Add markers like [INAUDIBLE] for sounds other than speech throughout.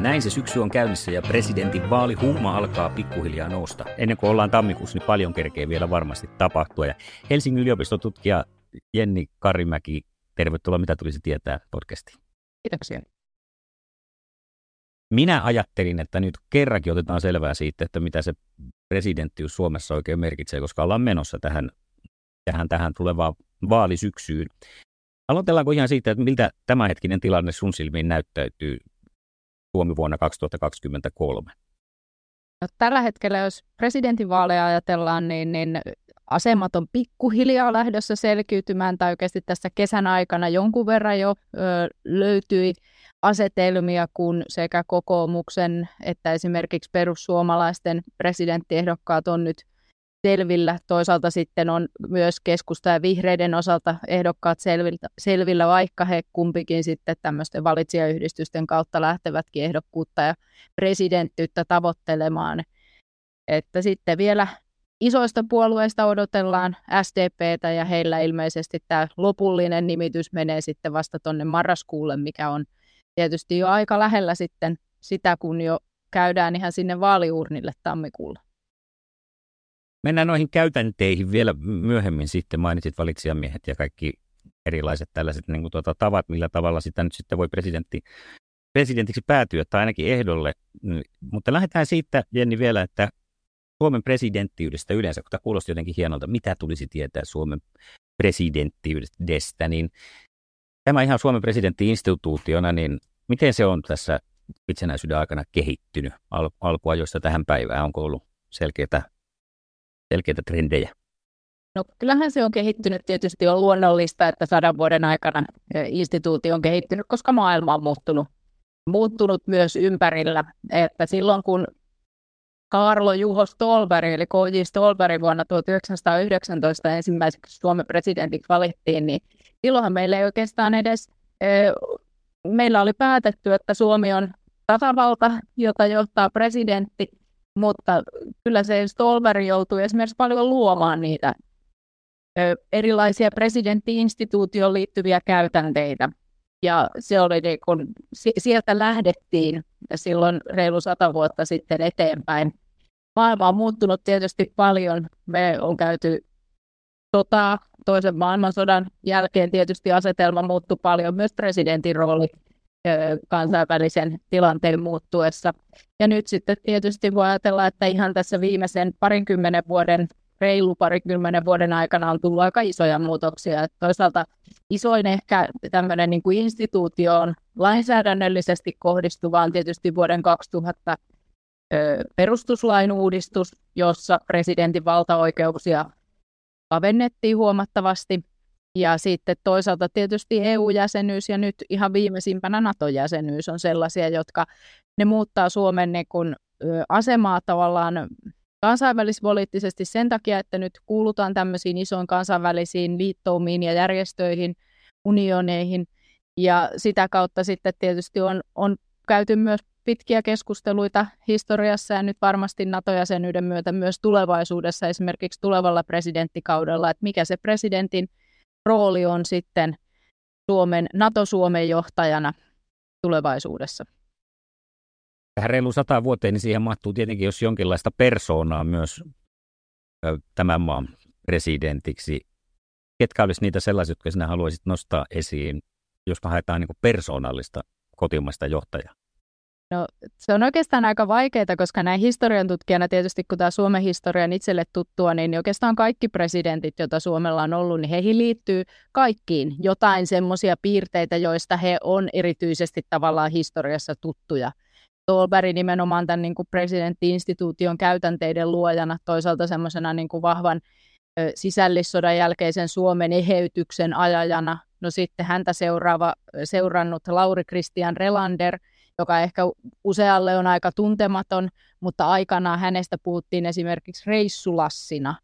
Näin se syksy on käynnissä ja presidentin vaalihuuma alkaa pikkuhiljaa nousta. Ennen kuin ollaan tammikuussa, niin paljon kerkee vielä varmasti tapahtua. Ja Helsingin yliopiston tutkija Jenni Karimäki, tervetuloa Mitä tulisi tietää podcastiin. Kiitoksia. Minä ajattelin, että nyt kerrankin otetaan selvää siitä, että mitä se presidenttius Suomessa oikein merkitsee, koska ollaan menossa tähän, tähän, tähän tulevaan vaalisyksyyn. Aloitellaanko ihan siitä, että miltä tämänhetkinen tilanne sun silmiin näyttäytyy Suomi vuonna 2023? No, tällä hetkellä, jos presidentinvaaleja ajatellaan, niin, niin asemat on pikkuhiljaa lähdössä selkiytymään, tai oikeasti tässä kesän aikana jonkun verran jo ö, löytyi asetelmia, kun sekä kokoomuksen että esimerkiksi perussuomalaisten presidenttiehdokkaat on nyt selvillä. Toisaalta sitten on myös keskusta ja vihreiden osalta ehdokkaat selvillä, selvillä vaikka he kumpikin sitten tämmöisten valitsijayhdistysten kautta lähtevätkin ehdokkuutta ja presidenttyyttä tavoittelemaan. Että sitten vielä isoista puolueista odotellaan SDPtä ja heillä ilmeisesti tämä lopullinen nimitys menee sitten vasta tuonne marraskuulle, mikä on tietysti jo aika lähellä sitten sitä, kun jo käydään ihan sinne vaaliurnille tammikuulla. Mennään noihin käytänteihin vielä myöhemmin sitten. Mainitsit valitsijamiehet ja kaikki erilaiset tällaiset niin kuin tuota, tavat, millä tavalla sitä nyt sitten voi presidentti, presidentiksi päätyä tai ainakin ehdolle. Mutta lähdetään siitä, Jenni, vielä, että Suomen presidenttiydestä yleensä, kun tämä kuulosti jotenkin hienolta, mitä tulisi tietää Suomen presidenttiydestä, niin tämä ihan Suomen presidentti-instituutiona, niin miten se on tässä itsenäisyyden aikana kehittynyt al- alkuajoista tähän päivään? Onko ollut selkeitä selkeitä trendejä? No kyllähän se on kehittynyt. Tietysti on luonnollista, että sadan vuoden aikana instituutio on kehittynyt, koska maailma on muuttunut, muuttunut myös ympärillä. Että silloin kun Karlo Juho Stolberg, eli K.J. Stolberg vuonna 1919 ensimmäiseksi Suomen presidentiksi valittiin, niin silloinhan meillä ei oikeastaan edes, meillä oli päätetty, että Suomi on tasavalta, jota johtaa presidentti, mutta kyllä se Stolberg joutui esimerkiksi paljon luomaan niitä ö, erilaisia presidenttiinstituutioon liittyviä käytänteitä. Ja se oli niin kun, sieltä lähdettiin silloin reilu sata vuotta sitten eteenpäin. Maailma on muuttunut tietysti paljon. Me on käyty sotaa toisen maailmansodan jälkeen tietysti asetelma muuttui paljon, myös presidentin rooli kansainvälisen tilanteen muuttuessa. Ja nyt sitten tietysti voi ajatella, että ihan tässä viimeisen parinkymmenen vuoden, reilu parinkymmenen vuoden aikana on tullut aika isoja muutoksia. Toisaalta isoin ehkä tämmöinen niin kuin instituutioon lainsäädännöllisesti kohdistuvaan tietysti vuoden 2000 perustuslain uudistus, jossa presidentin valtaoikeuksia kavennettiin huomattavasti. Ja sitten toisaalta tietysti EU-jäsenyys ja nyt ihan viimeisimpänä NATO-jäsenyys on sellaisia, jotka ne muuttaa Suomen niin kun, asemaa tavallaan kansainvälispoliittisesti sen takia, että nyt kuulutaan tämmöisiin isoin kansainvälisiin liittoumiin ja järjestöihin, unioneihin, ja sitä kautta sitten tietysti on, on käyty myös pitkiä keskusteluita historiassa ja nyt varmasti NATO-jäsenyyden myötä myös tulevaisuudessa, esimerkiksi tulevalla presidenttikaudella, että mikä se presidentin rooli on sitten Suomen, NATO-Suomen johtajana tulevaisuudessa. Tähän reilu sata vuoteen, niin siihen mahtuu tietenkin, jos jonkinlaista persoonaa myös tämän maan presidentiksi. Ketkä olisi niitä sellaisia, jotka sinä haluaisit nostaa esiin, jos haetaan niin persoonallista kotimaista johtajaa? No se on oikeastaan aika vaikeaa, koska näin historian tutkijana tietysti, kun tämä Suomen historian itselle tuttua, niin oikeastaan kaikki presidentit, joita Suomella on ollut, niin heihin liittyy kaikkiin jotain semmoisia piirteitä, joista he on erityisesti tavallaan historiassa tuttuja. Stolberg nimenomaan tämän niin kuin presidentti-instituution käytänteiden luojana, toisaalta semmoisena niin vahvan ö, sisällissodan jälkeisen Suomen eheytyksen ajajana. No sitten häntä seuraava, seurannut Lauri Christian Relander – joka ehkä usealle on aika tuntematon, mutta aikanaan hänestä puhuttiin esimerkiksi reissulassina,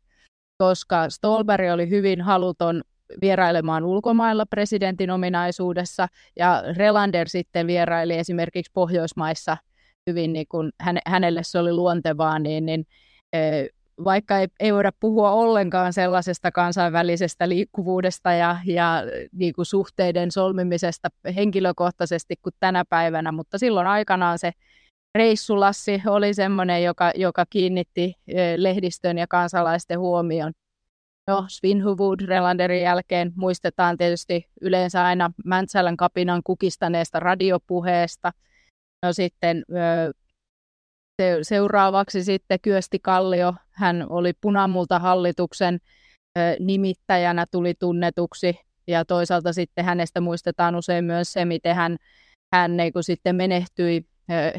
koska Stolberg oli hyvin haluton vierailemaan ulkomailla presidentin ominaisuudessa, ja Relander sitten vieraili esimerkiksi Pohjoismaissa hyvin, niin kuin hänelle se oli luontevaa, niin, niin vaikka ei, ei voida puhua ollenkaan sellaisesta kansainvälisestä liikkuvuudesta ja, ja niin kuin suhteiden solmimisesta henkilökohtaisesti kuin tänä päivänä, mutta silloin aikanaan se reissulassi oli semmoinen, joka, joka kiinnitti lehdistön ja kansalaisten huomion. No, Svinhuvud Relanderin jälkeen muistetaan tietysti yleensä aina Mäntsälän kapinan kukistaneesta radiopuheesta. No sitten Seuraavaksi sitten Kyösti Kallio, hän oli punamulta hallituksen nimittäjänä, tuli tunnetuksi ja toisaalta sitten hänestä muistetaan usein myös se, miten hän, hän niin sitten menehtyi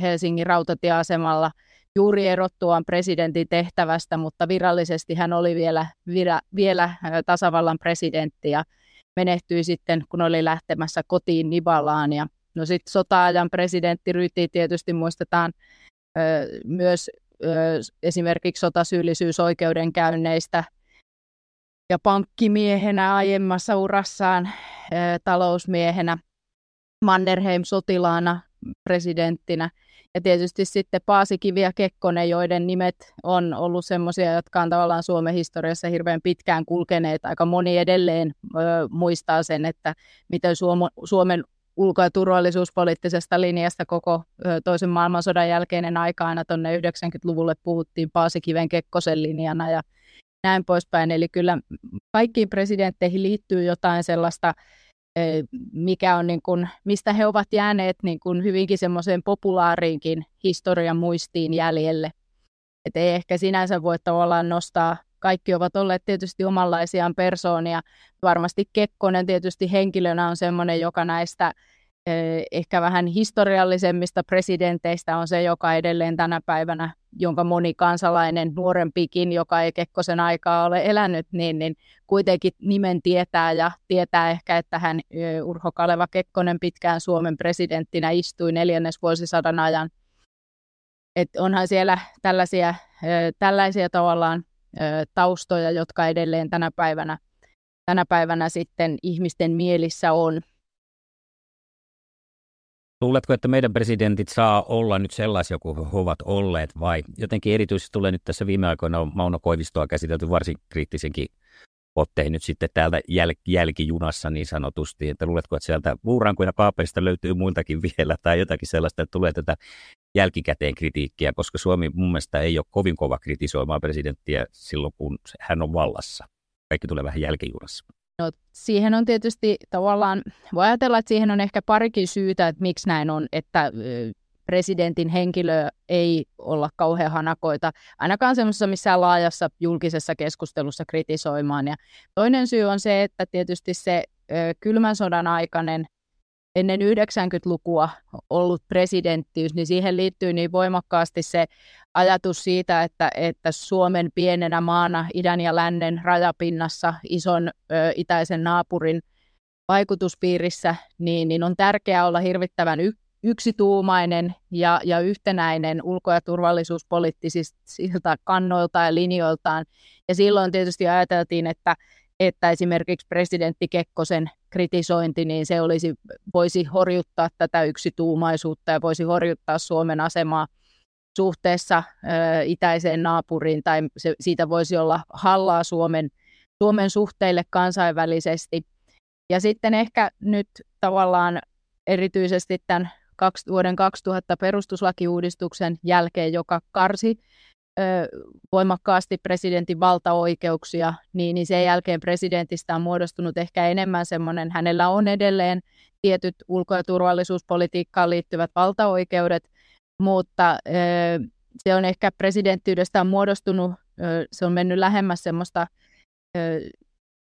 Helsingin rautatieasemalla juuri erottuaan presidentin tehtävästä, mutta virallisesti hän oli vielä, vielä, vielä tasavallan presidentti ja menehtyi sitten, kun oli lähtemässä kotiin Nibalaan. Ja no sitten sota-ajan presidentti Ryti tietysti muistetaan myös esimerkiksi sotasyyllisyysoikeudenkäynneistä ja pankkimiehenä aiemmassa urassaan talousmiehenä, Mannerheim-sotilaana presidenttinä ja tietysti sitten Paasikivi ja Kekkonen, joiden nimet on ollut sellaisia, jotka on tavallaan Suomen historiassa hirveän pitkään kulkeneet. Aika moni edelleen ö, muistaa sen, että miten Suomen ulko- ja turvallisuuspoliittisesta linjasta koko toisen maailmansodan jälkeinen aika aina tuonne 90-luvulle puhuttiin Paasikiven Kekkosen linjana ja näin poispäin. Eli kyllä kaikkiin presidentteihin liittyy jotain sellaista, mikä on niin kuin, mistä he ovat jääneet niin kuin hyvinkin semmoiseen populaariinkin historian muistiin jäljelle. Et ei ehkä sinänsä voi tavallaan nostaa kaikki ovat olleet tietysti omanlaisiaan persoonia. Varmasti Kekkonen tietysti henkilönä on sellainen, joka näistä ehkä vähän historiallisemmista presidenteistä on se, joka edelleen tänä päivänä, jonka moni kansalainen nuorempikin, joka ei Kekkosen aikaa ole elänyt, niin, niin kuitenkin nimen tietää ja tietää ehkä, että hän eh, Urho Kaleva Kekkonen pitkään Suomen presidenttinä istui neljännesvuosisadan ajan. Et onhan siellä tällaisia, eh, tällaisia tavallaan taustoja, jotka edelleen tänä päivänä, tänä päivänä sitten ihmisten mielissä on. Luuletko, että meidän presidentit saa olla nyt sellaisia kuin he ovat olleet vai jotenkin erityisesti tulee nyt tässä viime aikoina Mauno Koivistoa käsitelty varsin kriittisenkin ottein nyt sitten täältä jäl- jälkijunassa niin sanotusti, että luuletko, että sieltä luurankuina paperista löytyy muiltakin vielä tai jotakin sellaista, että tulee tätä jälkikäteen kritiikkiä, koska Suomi mun mielestä ei ole kovin kova kritisoimaan presidenttiä silloin, kun hän on vallassa. Kaikki tulee vähän jälkijunassa. No, siihen on tietysti tavallaan, voi ajatella, että siihen on ehkä parikin syytä, että miksi näin on, että presidentin henkilö ei olla kauhean hanakoita, ainakaan semmoisessa missään laajassa julkisessa keskustelussa kritisoimaan. Ja toinen syy on se, että tietysti se kylmän sodan aikainen ennen 90-lukua ollut presidenttiys, niin siihen liittyy niin voimakkaasti se ajatus siitä, että, että Suomen pienenä maana idän ja lännen rajapinnassa ison ö, itäisen naapurin vaikutuspiirissä, niin, niin on tärkeää olla hirvittävän y- yksituumainen ja, ja yhtenäinen ulko- ja turvallisuuspoliittisilta kannoilta ja linjoiltaan. Ja silloin tietysti ajateltiin, että, että esimerkiksi presidentti Kekkosen kritisointi, niin se olisi, voisi horjuttaa tätä yksituumaisuutta ja voisi horjuttaa Suomen asemaa suhteessa ö, itäiseen naapuriin, tai se, siitä voisi olla hallaa Suomen, Suomen suhteille kansainvälisesti. Ja sitten ehkä nyt tavallaan erityisesti tämän vuoden 2000 perustuslakiuudistuksen jälkeen, joka karsi voimakkaasti presidentin valtaoikeuksia, niin, niin sen jälkeen presidentistä on muodostunut ehkä enemmän semmoinen, hänellä on edelleen tietyt ulko- ja turvallisuuspolitiikkaan liittyvät valtaoikeudet, mutta se on ehkä presidenttiydestään muodostunut, ö, se on mennyt lähemmäs semmoista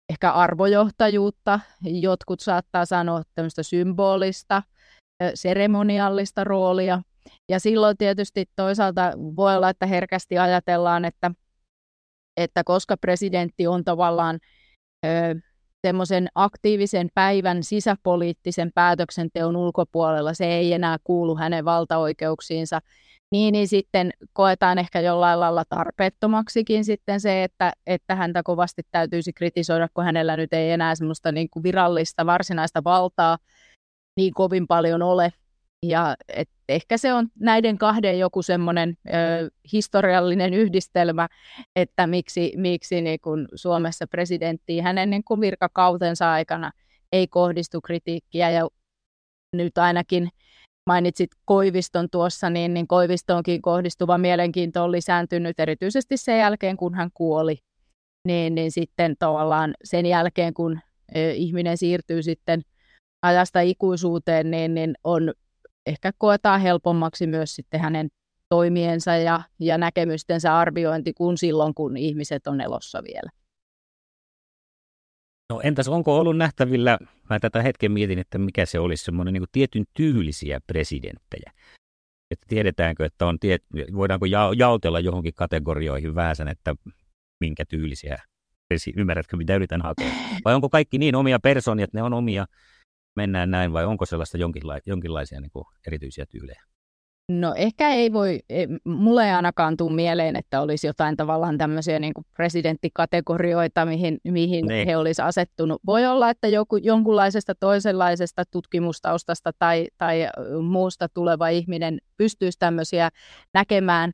ehkä arvojohtajuutta, jotkut saattaa sanoa tämmöistä symbolista, seremoniallista roolia. Ja silloin tietysti toisaalta voi olla, että herkästi ajatellaan, että, että koska presidentti on tavallaan semmoisen aktiivisen päivän sisäpoliittisen päätöksenteon ulkopuolella, se ei enää kuulu hänen valtaoikeuksiinsa, niin, niin sitten koetaan ehkä jollain lailla tarpeettomaksikin sitten se, että, että häntä kovasti täytyisi kritisoida, kun hänellä nyt ei enää semmoista niin kuin virallista varsinaista valtaa niin kovin paljon ole. Ja et ehkä se on näiden kahden joku semmoinen historiallinen yhdistelmä, että miksi, miksi niin kun Suomessa presidenttiin hänen niin kun virkakautensa aikana ei kohdistu kritiikkiä. Ja nyt ainakin mainitsit Koiviston tuossa, niin, niin Koivistoonkin kohdistuva mielenkiinto on lisääntynyt erityisesti sen jälkeen, kun hän kuoli. Niin, niin sitten tavallaan sen jälkeen, kun ö, ihminen siirtyy sitten ajasta ikuisuuteen, niin, niin on ehkä koetaan helpommaksi myös sitten hänen toimiensa ja, ja näkemystensä arviointi kuin silloin, kun ihmiset on elossa vielä. No entäs onko ollut nähtävillä, mä tätä hetken mietin, että mikä se olisi semmoinen niin tietyn tyylisiä presidenttejä. Että tiedetäänkö, että on, tiet, voidaanko ja, jaotella johonkin kategorioihin vähäsen, että minkä tyylisiä, ymmärrätkö mitä yritän hakea? Vai onko kaikki niin omia persoonia, että ne on omia mennään näin vai onko sellaista jonkinla- jonkinlaisia niin kuin erityisiä tyylejä? No ehkä ei voi, mulle ei ainakaan tule mieleen, että olisi jotain tavallaan tämmöisiä niin presidenttikategorioita, mihin, mihin ne. Niin. he olisivat asettunut. Voi olla, että joku, jonkunlaisesta toisenlaisesta tutkimustaustasta tai, tai muusta tuleva ihminen pystyisi tämmöisiä näkemään.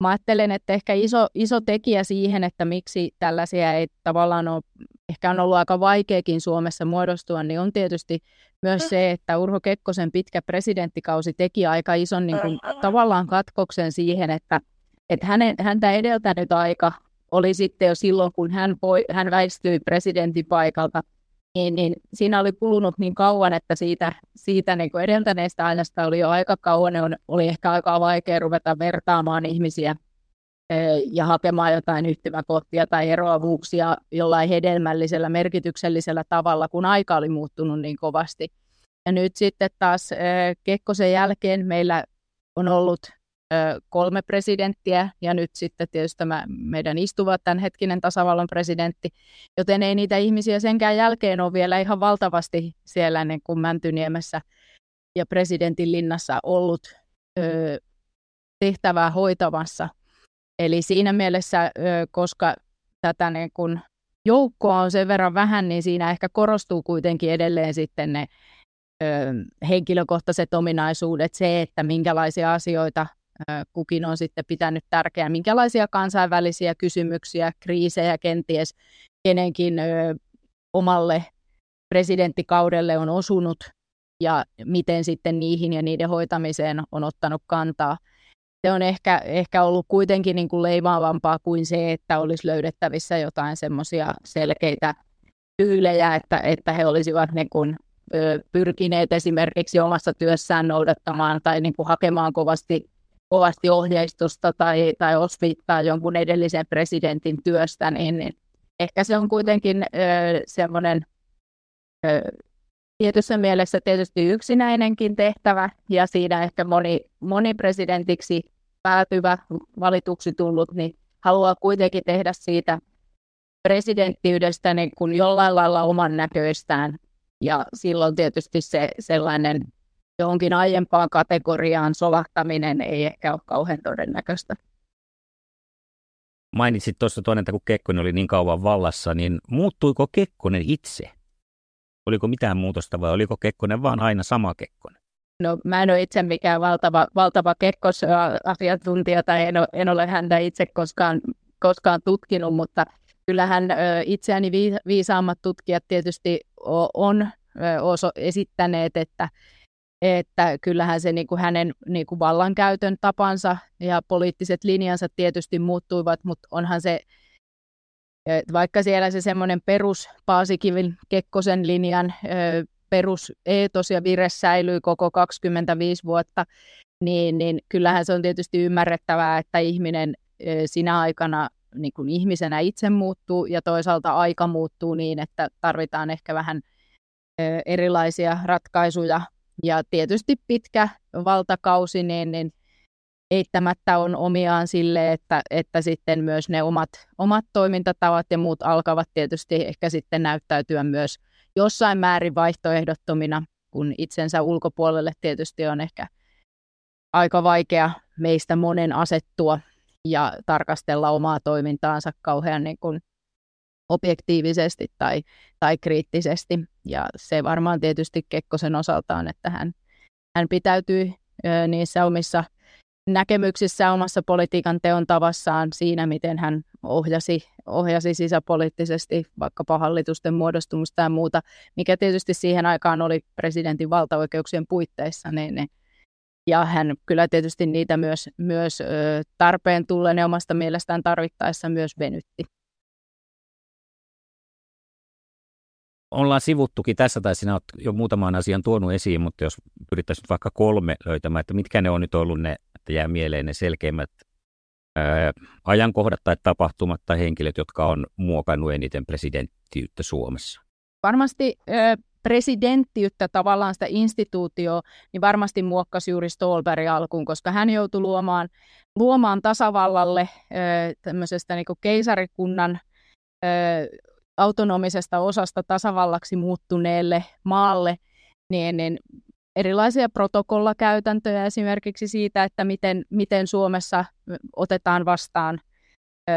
Mä ajattelen, että ehkä iso, iso tekijä siihen, että miksi tällaisia ei tavallaan ole, ehkä on ollut aika vaikeakin Suomessa muodostua, niin on tietysti myös se, että Urho Kekkosen pitkä presidenttikausi teki aika ison niin kuin, tavallaan katkoksen siihen, että, että hänen, häntä edeltänyt aika oli sitten jo silloin, kun hän, voi, hän väistyi presidentin paikalta, niin, niin siinä oli kulunut niin kauan, että siitä, siitä niin kuin edeltäneestä ajasta oli jo aika kauan, on, oli ehkä aika vaikea ruveta vertaamaan ihmisiä ja hakemaan jotain yhtymäkohtia tai eroavuuksia jollain hedelmällisellä, merkityksellisellä tavalla, kun aika oli muuttunut niin kovasti. Ja nyt sitten taas Kekkosen jälkeen meillä on ollut kolme presidenttiä ja nyt sitten tietysti tämä meidän istuva tämänhetkinen tasavallan presidentti, joten ei niitä ihmisiä senkään jälkeen ole vielä ihan valtavasti siellä niin kuin Mäntyniemessä ja presidentin linnassa ollut ö, tehtävää hoitamassa. Eli siinä mielessä, ö, koska tätä niin kuin joukkoa on sen verran vähän, niin siinä ehkä korostuu kuitenkin edelleen sitten ne ö, henkilökohtaiset ominaisuudet, se, että minkälaisia asioita kukin on sitten pitänyt tärkeää, minkälaisia kansainvälisiä kysymyksiä, kriisejä kenties kenenkin omalle presidenttikaudelle on osunut ja miten sitten niihin ja niiden hoitamiseen on ottanut kantaa. Se on ehkä, ehkä ollut kuitenkin niin kuin leimaavampaa kuin se, että olisi löydettävissä jotain semmoisia selkeitä tyylejä, että, että he olisivat niin kuin, pyrkineet esimerkiksi omassa työssään noudattamaan tai niin kuin hakemaan kovasti, kovasti ohjeistusta tai, tai osviittaa jonkun edellisen presidentin työstä, niin, niin ehkä se on kuitenkin ö, semmoinen ö, tietyssä mielessä tietysti yksinäinenkin tehtävä, ja siinä ehkä moni, moni presidentiksi päätyvä, valituksi tullut, niin haluaa kuitenkin tehdä siitä presidenttiydestä niin kuin jollain lailla oman näköistään. Ja silloin tietysti se sellainen johonkin aiempaan kategoriaan solahtaminen ei ehkä ole kauhean todennäköistä. Mainitsit tuossa toinen, että kun Kekkonen oli niin kauan vallassa, niin muuttuiko Kekkonen itse? Oliko mitään muutosta vai oliko Kekkonen vaan aina sama Kekkonen? No mä en ole itse mikään valtava, valtava Kekkos-asiantuntija tai en ole, en ole häntä itse koskaan, koskaan tutkinut, mutta kyllähän ö, itseäni viisaammat tutkijat tietysti on ö, esittäneet, että, että kyllähän se niin kuin hänen niin kuin vallankäytön tapansa ja poliittiset linjansa tietysti muuttuivat, mutta onhan se vaikka siellä se semmoinen perus Paasikivin Kekkosen linjan peruseetos ja vire säilyy koko 25 vuotta, niin, niin kyllähän se on tietysti ymmärrettävää, että ihminen sinä aikana niin kuin ihmisenä itse muuttuu ja toisaalta aika muuttuu niin, että tarvitaan ehkä vähän erilaisia ratkaisuja. Ja tietysti pitkä valtakausi, niin, niin eittämättä on omiaan sille, että, että sitten myös ne omat, omat toimintatavat ja muut alkavat tietysti ehkä sitten näyttäytyä myös jossain määrin vaihtoehdottomina, kun itsensä ulkopuolelle tietysti on ehkä aika vaikea meistä monen asettua ja tarkastella omaa toimintaansa kauhean niin kuin objektiivisesti tai, tai kriittisesti. Ja se varmaan tietysti Kekkosen osaltaan, että hän, hän pitäytyy ö, niissä omissa näkemyksissä omassa politiikan teon tavassaan siinä, miten hän ohjasi, ohjasi sisäpoliittisesti vaikkapa hallitusten muodostumista ja muuta, mikä tietysti siihen aikaan oli presidentin valtaoikeuksien puitteissa, niin, niin ja hän kyllä tietysti niitä myös, myös tarpeen tulleen omasta mielestään tarvittaessa myös venytti. Ollaan sivuttukin tässä, tai sinä olet jo muutaman asian tuonut esiin, mutta jos pyrittäisiin vaikka kolme löytämään, että mitkä ne on nyt ollut ne, että jää mieleen ne selkeimmät ää, ajankohdat tai tapahtumat tai henkilöt, jotka on muokannut eniten presidenttiyttä Suomessa? Varmasti ää, presidenttiyttä, tavallaan sitä instituutioa, niin varmasti muokkasi juuri Stolberg alkuun, koska hän joutui luomaan, luomaan tasavallalle ää, tämmöisestä niin keisarikunnan autonomisesta osasta tasavallaksi muuttuneelle maalle, niin, niin erilaisia protokollakäytäntöjä esimerkiksi siitä, että miten, miten Suomessa otetaan vastaan ö,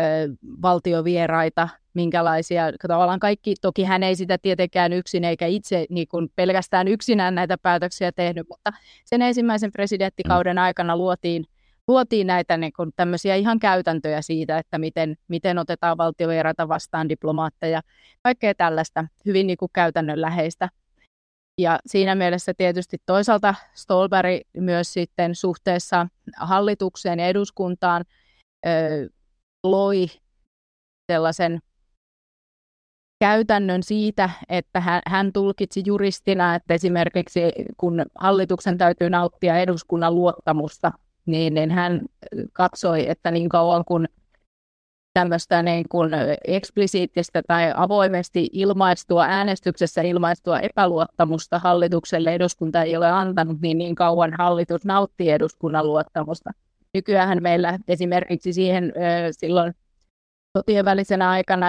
valtiovieraita, minkälaisia, tavallaan kaikki, toki hän ei sitä tietenkään yksin eikä itse niin kuin pelkästään yksinään näitä päätöksiä tehnyt, mutta sen ensimmäisen presidenttikauden aikana luotiin luotiin näitä niin kuin, tämmöisiä ihan käytäntöjä siitä, että miten, miten otetaan valtiovieraita vastaan diplomaatteja, kaikkea tällaista hyvin niin kuin käytännönläheistä. Ja siinä mielessä tietysti toisaalta Stolberg myös sitten suhteessa hallitukseen ja eduskuntaan ö, loi sellaisen käytännön siitä, että hän, hän tulkitsi juristina, että esimerkiksi kun hallituksen täytyy nauttia eduskunnan luottamusta, niin, niin hän katsoi, että niin kauan kuin tämmöistä niin kuin eksplisiittistä tai avoimesti ilmaistua äänestyksessä ilmaistua epäluottamusta hallitukselle eduskunta ei ole antanut, niin niin kauan hallitus nauttii eduskunnan luottamusta. Nykyään meillä esimerkiksi siihen silloin sotien välisenä aikana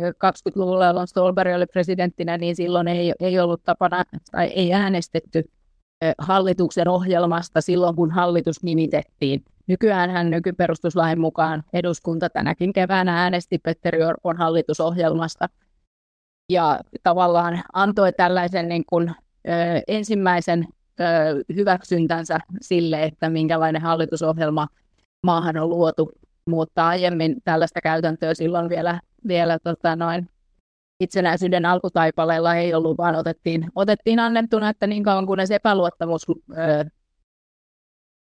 20-luvulla, jolloin Stolberg oli presidenttinä, niin silloin ei, ei ollut tapana tai ei äänestetty hallituksen ohjelmasta silloin, kun hallitus nimitettiin. Nykyään hän nykyperustuslain mukaan eduskunta tänäkin keväänä äänesti Petteri Orpon hallitusohjelmasta ja tavallaan antoi tällaisen niin kuin, ö, ensimmäisen ö, hyväksyntänsä sille, että minkälainen hallitusohjelma maahan on luotu, mutta aiemmin tällaista käytäntöä silloin vielä, vielä tota noin, itsenäisyyden alkutaipaleella ei ollut, vaan otettiin, otettiin annettuna, että niin kauan kunnes epäluottamus ö,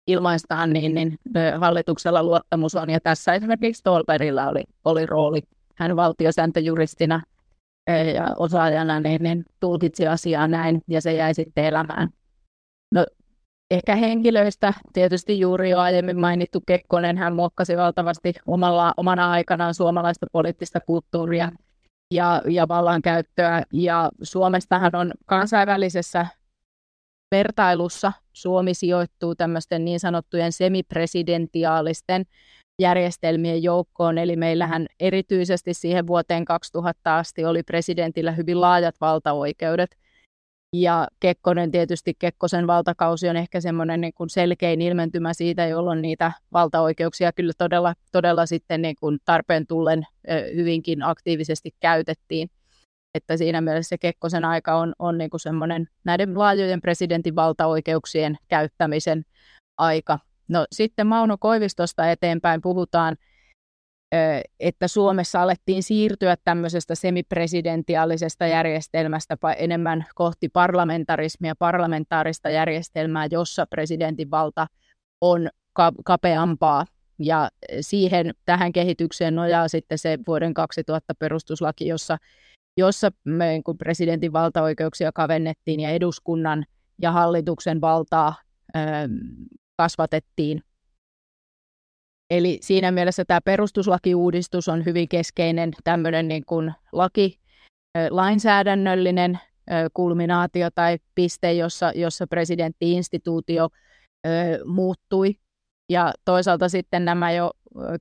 ilmaistaan, niin, niin ö, hallituksella luottamus on. Ja tässä esimerkiksi Stolbergilla oli, oli rooli. Hän valtiosääntöjuristina ja osaajana, niin, niin tulkitsi asiaa näin ja se jäi sitten elämään. No, ehkä henkilöistä tietysti juuri jo aiemmin mainittu Kekkonen, hän muokkasi valtavasti omalla, omana aikanaan suomalaista poliittista kulttuuria ja, ja vallankäyttöä. Ja Suomestahan on kansainvälisessä vertailussa Suomi sijoittuu tämmöisten niin sanottujen semipresidentiaalisten järjestelmien joukkoon, eli meillähän erityisesti siihen vuoteen 2000 asti oli presidentillä hyvin laajat valtaoikeudet, ja Kekkonen tietysti, Kekkosen valtakausi on ehkä semmoinen niin kuin selkein ilmentymä siitä, jolloin niitä valtaoikeuksia kyllä todella, todella sitten niin kuin tarpeen tullen hyvinkin aktiivisesti käytettiin. Että siinä mielessä se Kekkosen aika on, on niin kuin semmoinen näiden laajojen presidentin valtaoikeuksien käyttämisen aika. No sitten Mauno Koivistosta eteenpäin puhutaan, että Suomessa alettiin siirtyä tämmöisestä semipresidentiaalisesta järjestelmästä enemmän kohti parlamentarismia, parlamentaarista järjestelmää, jossa presidentin valta on kapeampaa. Ja siihen, tähän kehitykseen nojaa sitten se vuoden 2000 perustuslaki, jossa, jossa me, niin kun presidentin valtaoikeuksia kavennettiin ja eduskunnan ja hallituksen valtaa kasvatettiin. Eli siinä mielessä tämä perustuslakiuudistus on hyvin keskeinen tämmöinen niin kuin laki, lainsäädännöllinen kulminaatio tai piste, jossa, jossa presidentti-instituutio muuttui. Ja toisaalta sitten nämä jo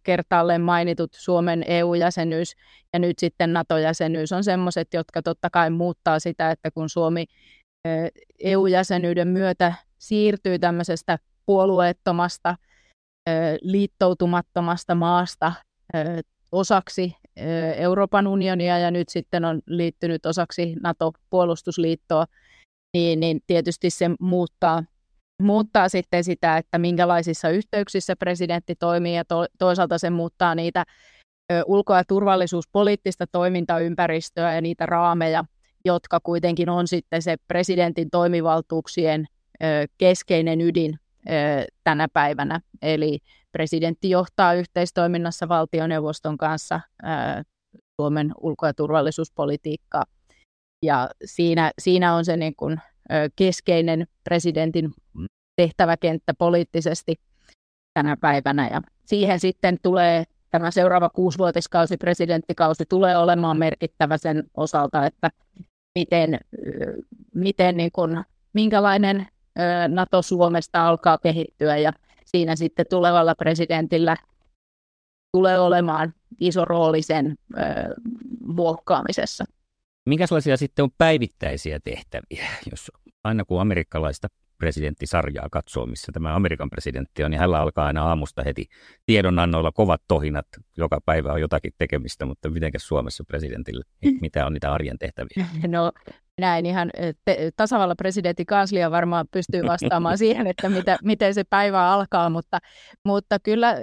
kertaalleen mainitut Suomen EU-jäsenyys ja nyt sitten NATO-jäsenyys on semmoiset, jotka totta kai muuttaa sitä, että kun Suomi EU-jäsenyyden myötä siirtyy tämmöisestä puolueettomasta, liittoutumattomasta maasta osaksi Euroopan unionia ja nyt sitten on liittynyt osaksi NATO-puolustusliittoa, niin, niin tietysti se muuttaa, muuttaa sitten sitä, että minkälaisissa yhteyksissä presidentti toimii ja to, toisaalta se muuttaa niitä ulko- ja turvallisuuspoliittista toimintaympäristöä ja niitä raameja, jotka kuitenkin on sitten se presidentin toimivaltuuksien keskeinen ydin tänä päivänä. Eli presidentti johtaa yhteistoiminnassa valtioneuvoston kanssa Suomen ulko- ja turvallisuuspolitiikkaa. Ja siinä, siinä on se niin kuin, keskeinen presidentin tehtäväkenttä poliittisesti tänä päivänä. Ja siihen sitten tulee tämä seuraava kuusivuotiskausi, presidenttikausi, tulee olemaan merkittävä sen osalta, että miten, miten niin kuin, minkälainen NATO Suomesta alkaa kehittyä ja siinä sitten tulevalla presidentillä tulee olemaan iso rooli sen muokkaamisessa. Minkälaisia sitten on päivittäisiä tehtäviä, jos aina kun amerikkalaista presidenttisarjaa katsoo, missä tämä Amerikan presidentti on, niin hänellä alkaa aina aamusta heti tiedonannoilla kovat tohinat. Joka päivä on jotakin tekemistä, mutta miten Suomessa presidentille, mitä on niitä arjen tehtäviä? No näin ihan te, tasavallan presidentin kanslia varmaan pystyy vastaamaan siihen, että mitä, miten se päivä alkaa, mutta, mutta kyllä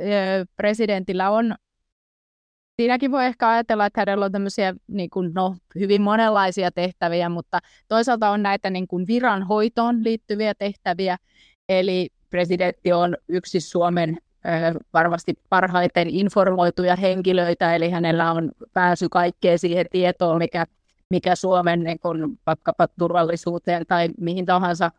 presidentillä on Siinäkin voi ehkä ajatella, että hänellä on tämmöisiä niin kuin, no, hyvin monenlaisia tehtäviä, mutta toisaalta on näitä niin kuin viranhoitoon liittyviä tehtäviä. Eli presidentti on yksi Suomen varmasti parhaiten informoituja henkilöitä, eli hänellä on pääsy kaikkeen siihen tietoon, mikä, mikä Suomen niin kun, vaikkapa turvallisuuteen tai mihin tahansa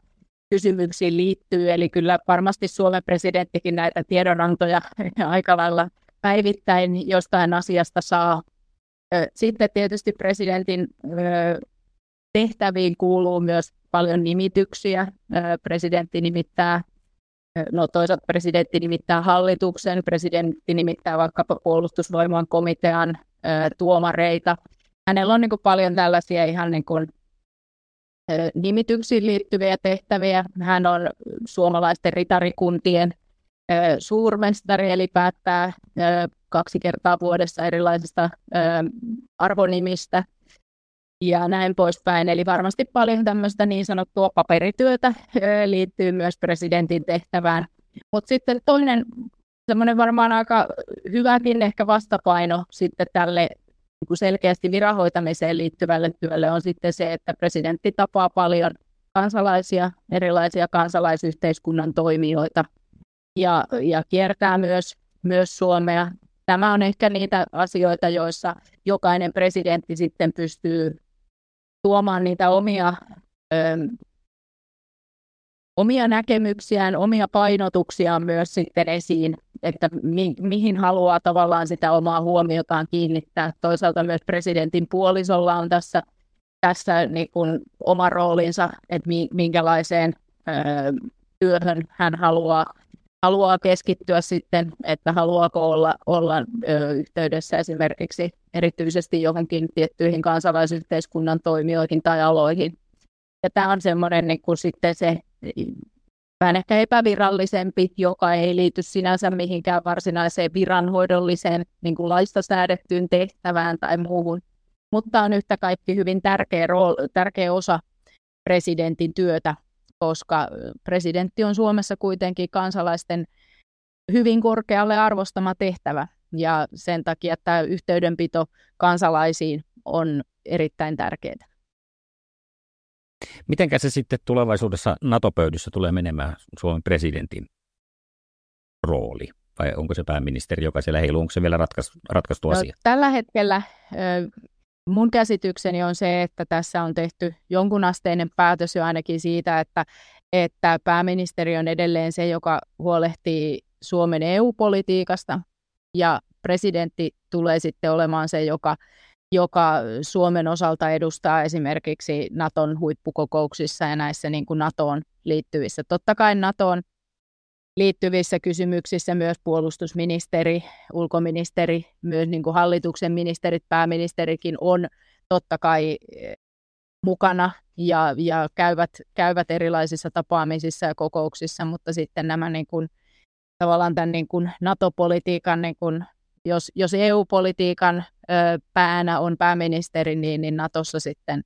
kysymyksiin liittyy. Eli kyllä varmasti Suomen presidenttikin näitä tiedonantoja [LAUGHS] aika lailla päivittäin jostain asiasta saa. Sitten tietysti presidentin tehtäviin kuuluu myös paljon nimityksiä. Presidentti nimittää, no toisaalta presidentti nimittää hallituksen, presidentti nimittää vaikkapa puolustusvoiman komitean tuomareita. Hänellä on niin kuin paljon tällaisia ihan niin kuin nimityksiin liittyviä tehtäviä. Hän on suomalaisten ritarikuntien suurmestari, eli päättää kaksi kertaa vuodessa erilaisista arvonimistä ja näin poispäin. Eli varmasti paljon tämmöistä niin sanottua paperityötä liittyy myös presidentin tehtävään. Mutta sitten toinen semmoinen varmaan aika hyväkin ehkä vastapaino sitten tälle niin selkeästi virahoitamiseen liittyvälle työlle on sitten se, että presidentti tapaa paljon kansalaisia, erilaisia kansalaisyhteiskunnan toimijoita – ja, ja kiertää myös, myös Suomea nämä on ehkä niitä asioita, joissa jokainen presidentti sitten pystyy tuomaan niitä omia, ö, omia näkemyksiään, omia painotuksiaan myös sitten esiin, että mi, mihin haluaa tavallaan sitä omaa huomiotaan kiinnittää. Toisaalta myös presidentin puolisolla on tässä, tässä niin kuin oma roolinsa, että minkälaiseen ö, työhön hän haluaa haluaa keskittyä sitten, että haluaako olla, olla ö, yhteydessä esimerkiksi erityisesti johonkin tiettyihin kansalaisyhteiskunnan toimijoihin tai aloihin. Ja tämä on semmoinen niin kuin sitten se vähän ehkä epävirallisempi, joka ei liity sinänsä mihinkään varsinaiseen viranhoidolliseen niin kuin laista säädettyyn tehtävään tai muuhun, mutta on yhtä kaikki hyvin tärkeä, rooli, tärkeä osa presidentin työtä koska presidentti on Suomessa kuitenkin kansalaisten hyvin korkealle arvostama tehtävä. Ja sen takia tämä yhteydenpito kansalaisiin on erittäin tärkeää. Mitenkä se sitten tulevaisuudessa NATO-pöydissä tulee menemään Suomen presidentin rooli? Vai onko se pääministeri, joka siellä heiluu? Onko se vielä ratkaistu, ratkaistu no, asia? Tällä hetkellä Mun käsitykseni on se, että tässä on tehty jonkunasteinen päätös jo ainakin siitä, että, että pääministeri on edelleen se, joka huolehtii Suomen EU-politiikasta ja presidentti tulee sitten olemaan se, joka, joka Suomen osalta edustaa esimerkiksi Naton huippukokouksissa ja näissä niin kuin NATOon liittyvissä. Totta kai NATOon liittyvissä kysymyksissä myös puolustusministeri, ulkoministeri, myös niin kuin hallituksen ministerit, pääministerikin on totta kai eh, mukana ja, ja käyvät, käyvät erilaisissa tapaamisissa ja kokouksissa, mutta sitten nämä niin kuin, tavallaan tämän niin kuin NATO-politiikan, niin kuin, jos, jos EU-politiikan ö, päänä on pääministeri, niin, niin NATOssa sitten,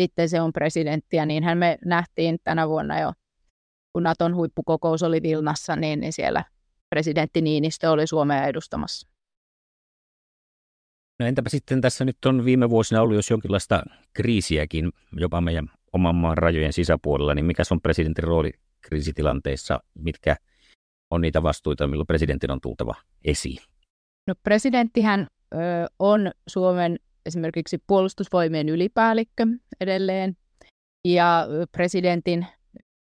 sitten se on presidentti, ja niinhän me nähtiin tänä vuonna jo kun Naton huippukokous oli Vilnassa, niin, niin siellä presidentti Niinistö oli Suomea edustamassa. No entäpä sitten tässä nyt on viime vuosina ollut jos jonkinlaista kriisiäkin jopa meidän oman maan rajojen sisäpuolella, niin mikä on presidentin rooli kriisitilanteissa, mitkä on niitä vastuita, milloin presidentin on tultava esiin? No presidenttihän ö, on Suomen esimerkiksi puolustusvoimien ylipäällikkö edelleen, ja presidentin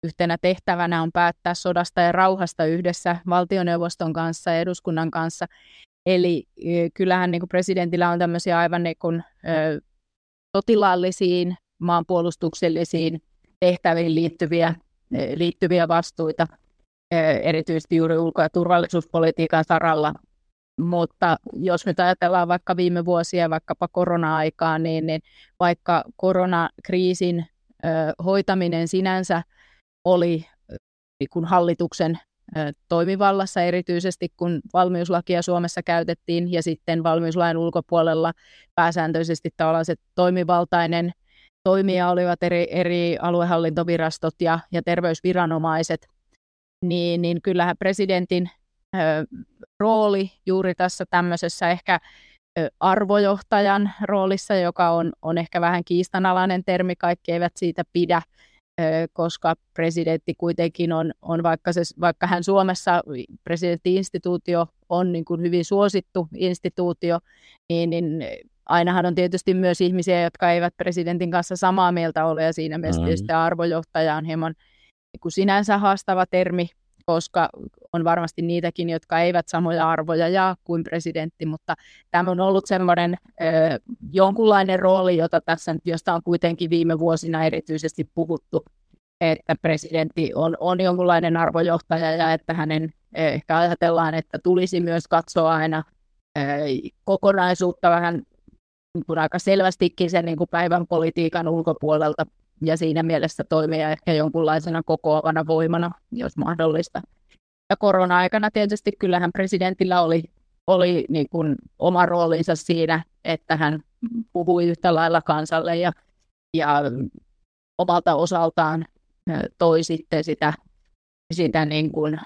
Yhtenä tehtävänä on päättää sodasta ja rauhasta yhdessä valtioneuvoston kanssa ja eduskunnan kanssa. Eli kyllähän niin kuin presidentillä on tämmöisiä aivan niin kuin, ö, sotilaallisiin, maanpuolustuksellisiin tehtäviin liittyviä, liittyviä vastuita, erityisesti juuri ulko- ja turvallisuuspolitiikan saralla. Mutta jos nyt ajatellaan vaikka viime vuosia, vaikkapa korona-aikaa, niin, niin vaikka koronakriisin hoitaminen sinänsä – oli kun hallituksen toimivallassa erityisesti, kun valmiuslakia Suomessa käytettiin ja sitten valmiuslain ulkopuolella pääsääntöisesti tällaiset toimivaltainen toimija olivat eri, eri aluehallintovirastot ja, ja terveysviranomaiset, niin, niin kyllähän presidentin ö, rooli juuri tässä tämmöisessä ehkä ö, arvojohtajan roolissa, joka on, on ehkä vähän kiistanalainen termi, kaikki eivät siitä pidä, koska presidentti kuitenkin on, on vaikka, se, vaikka hän Suomessa presidenttiinstituutio on niin kuin hyvin suosittu instituutio, niin, niin ainahan on tietysti myös ihmisiä, jotka eivät presidentin kanssa samaa mieltä ole, ja siinä mielessä tietysti arvojohtaja on hieman niin kuin sinänsä haastava termi, koska on varmasti niitäkin, jotka eivät samoja arvoja jaa kuin presidentti, mutta tämä on ollut semmoinen jonkunlainen rooli, jota tässä, josta on kuitenkin viime vuosina erityisesti puhuttu, että presidentti on, on jonkunlainen arvojohtaja ja että hänen ehkä ajatellaan, että tulisi myös katsoa aina ö, kokonaisuutta vähän niin kuin aika selvästikin sen niin kuin päivän politiikan ulkopuolelta ja siinä mielessä toimia ehkä jonkunlaisena kokoavana voimana, jos mahdollista. Ja korona-aikana tietysti kyllähän presidentillä oli, oli niin kuin oma roolinsa siinä, että hän puhui yhtä lailla kansalle ja, ja omalta osaltaan toi sitten sitä, sitä niin kuin,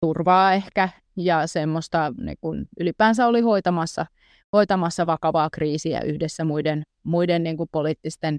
turvaa ehkä ja semmoista niin kuin ylipäänsä oli hoitamassa, hoitamassa vakavaa kriisiä yhdessä muiden, muiden niin kuin poliittisten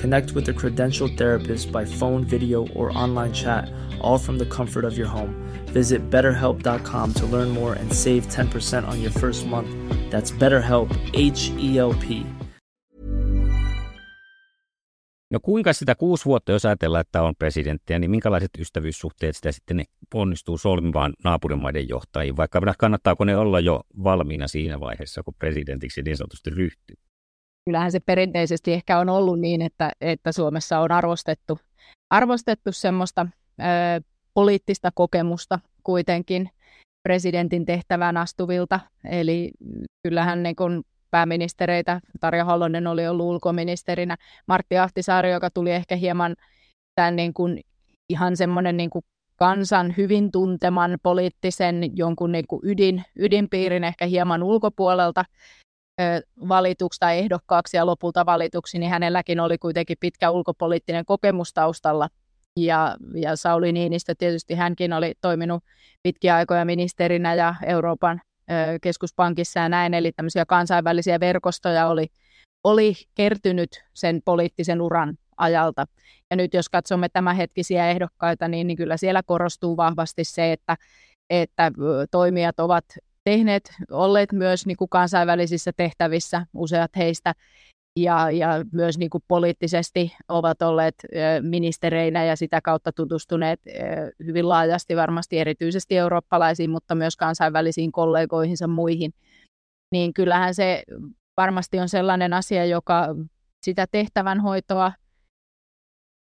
Connect with a credentialed therapist by phone, video, or online chat, all from the comfort of your home. Visit betterhelp.com to learn more and save 10% on your first month. That's BetterHelp, H E L P. No kuinka sitä kuusi vuotta, jos ajatellaan, että on presidenttiä, niin minkälaiset ystävyyssuhteet sitä sitten ne onnistuu solmimaan naapurimaiden johtajiin, vaikka kannattaako ne olla jo valmiina siinä vaiheessa, kun presidentiksi niin sanotusti ryhtyy? Kyllähän se perinteisesti ehkä on ollut niin, että, että Suomessa on arvostettu, arvostettu semmoista ö, poliittista kokemusta kuitenkin presidentin tehtävään astuvilta. Eli kyllähän niin kun pääministereitä, Tarja Halonen oli ollut ulkoministerinä, Martti Ahtisaari, joka tuli ehkä hieman tämän niin kuin, ihan semmoinen niin kansan hyvin tunteman poliittisen jonkun niin ydin, ydinpiirin ehkä hieman ulkopuolelta valituksi tai ehdokkaaksi ja lopulta valituksi, niin hänelläkin oli kuitenkin pitkä ulkopoliittinen kokemus taustalla. Ja, ja Sauli Niinistö tietysti hänkin oli toiminut pitkiä aikoja ministerinä ja Euroopan keskuspankissa ja näin, eli tämmöisiä kansainvälisiä verkostoja oli, oli kertynyt sen poliittisen uran ajalta. Ja nyt jos katsomme tämänhetkisiä ehdokkaita, niin, niin kyllä siellä korostuu vahvasti se, että, että toimijat ovat tehneet, olleet myös niin kuin kansainvälisissä tehtävissä, useat heistä, ja, ja myös niin kuin poliittisesti ovat olleet ministereinä ja sitä kautta tutustuneet hyvin laajasti varmasti erityisesti eurooppalaisiin, mutta myös kansainvälisiin kollegoihinsa muihin. Niin kyllähän se varmasti on sellainen asia, joka sitä tehtävänhoitoa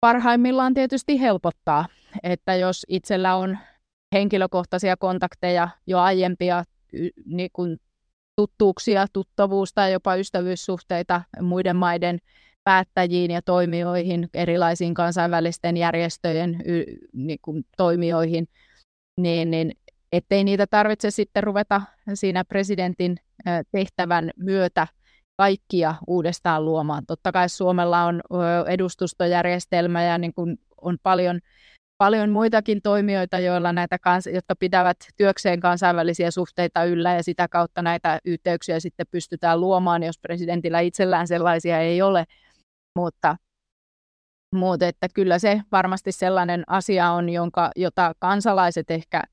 parhaimmillaan tietysti helpottaa, että jos itsellä on henkilökohtaisia kontakteja jo aiempia niin kuin tuttuuksia, tuttavuus tai jopa ystävyyssuhteita muiden maiden päättäjiin ja toimijoihin, erilaisiin kansainvälisten järjestöjen y, niin kuin, toimijoihin, niin, niin ettei niitä tarvitse sitten ruveta siinä presidentin tehtävän myötä kaikkia uudestaan luomaan. Totta kai Suomella on edustustojärjestelmä ja niin kuin on paljon paljon muitakin toimijoita, joilla näitä kans- jotka pitävät työkseen kansainvälisiä suhteita yllä ja sitä kautta näitä yhteyksiä sitten pystytään luomaan, jos presidentillä itsellään sellaisia ei ole. Mutta, mutta että kyllä se varmasti sellainen asia on, jonka, jota kansalaiset ehkä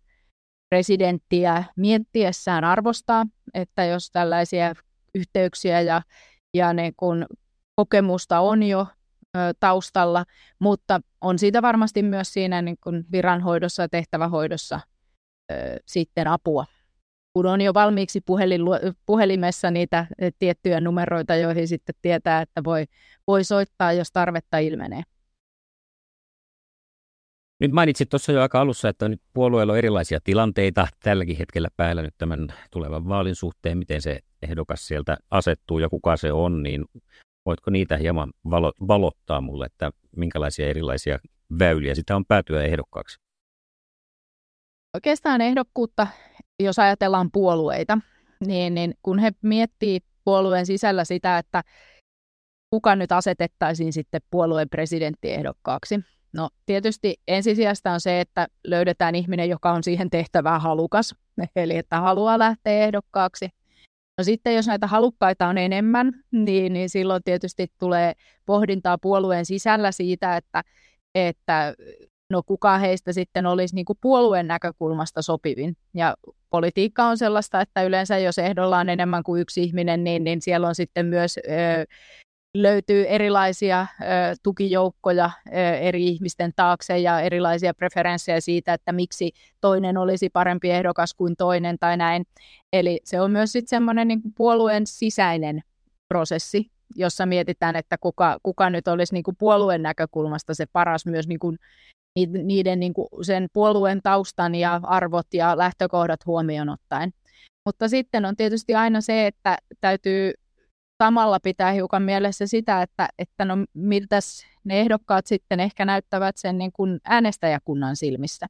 presidenttiä miettiessään arvostaa, että jos tällaisia yhteyksiä ja, ja ne kun kokemusta on jo taustalla, mutta on siitä varmasti myös siinä niin kuin viranhoidossa ja tehtävähoidossa ö, sitten apua. Kun on jo valmiiksi puhelin, puhelimessa niitä tiettyjä numeroita, joihin sitten tietää, että voi, voi soittaa, jos tarvetta ilmenee. Nyt mainitsit tuossa jo aika alussa, että nyt puolueella on erilaisia tilanteita tälläkin hetkellä päällä nyt tämän tulevan vaalin suhteen, miten se ehdokas sieltä asettuu ja kuka se on, niin Voitko niitä hieman valo, valottaa mulle, että minkälaisia erilaisia väyliä sitä on päätyä ehdokkaaksi? Oikeastaan ehdokkuutta, jos ajatellaan puolueita, niin, niin kun he miettii puolueen sisällä sitä, että kuka nyt asetettaisiin sitten puolueen presidenttiehdokkaaksi. No tietysti ensisijasta on se, että löydetään ihminen, joka on siihen tehtävään halukas, eli että haluaa lähteä ehdokkaaksi. No sitten jos näitä halukkaita on enemmän, niin, niin silloin tietysti tulee pohdintaa puolueen sisällä siitä, että, että no kuka heistä sitten olisi niin kuin puolueen näkökulmasta sopivin. Ja politiikka on sellaista, että yleensä jos ehdolla on enemmän kuin yksi ihminen, niin, niin siellä on sitten myös ö, löytyy erilaisia ö, tukijoukkoja ö, eri ihmisten taakse ja erilaisia preferenssejä siitä, että miksi toinen olisi parempi ehdokas kuin toinen tai näin. Eli se on myös sitten semmoinen niin puolueen sisäinen prosessi, jossa mietitään, että kuka, kuka nyt olisi niin kuin puolueen näkökulmasta se paras myös niin kuin niiden niin kuin sen puolueen taustan ja arvot ja lähtökohdat huomioon ottaen. Mutta sitten on tietysti aina se, että täytyy samalla pitää hiukan mielessä sitä, että, että no miltä ne ehdokkaat sitten ehkä näyttävät sen niin kuin äänestäjäkunnan silmissä.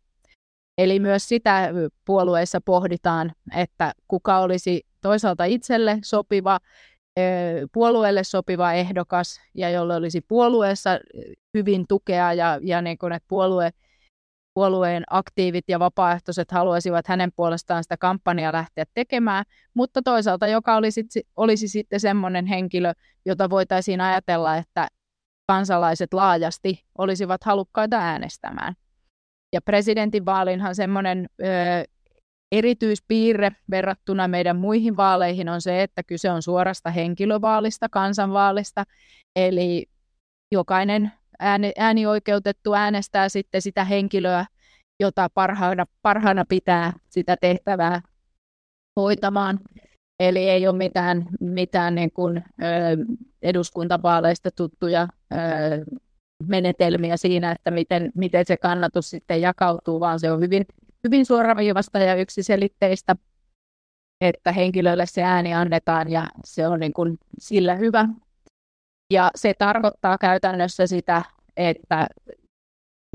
Eli myös sitä puolueissa pohditaan, että kuka olisi toisaalta itselle sopiva, puolueelle sopiva ehdokas ja jolle olisi puolueessa hyvin tukea ja, ja niin kuin, että puolue, puolueen aktiivit ja vapaaehtoiset haluaisivat hänen puolestaan sitä kampanjaa lähteä tekemään, mutta toisaalta joka olisi, olisi sitten semmoinen henkilö, jota voitaisiin ajatella, että kansalaiset laajasti olisivat halukkaita äänestämään. Ja presidentinvaalinhan semmoinen ö, erityispiirre verrattuna meidän muihin vaaleihin on se, että kyse on suorasta henkilövaalista, kansanvaalista, eli jokainen ääni, äänioikeutettu äänestää sitten sitä henkilöä, jota parhaana, parhaana pitää sitä tehtävää hoitamaan. Eli ei ole mitään, mitään niin kuin, eduskuntavaaleista tuttuja menetelmiä siinä, että miten, miten se kannatus sitten jakautuu, vaan se on hyvin, hyvin suoraviivasta ja yksiselitteistä, että henkilölle se ääni annetaan ja se on niin kuin sillä hyvä. Ja se tarkoittaa käytännössä sitä, että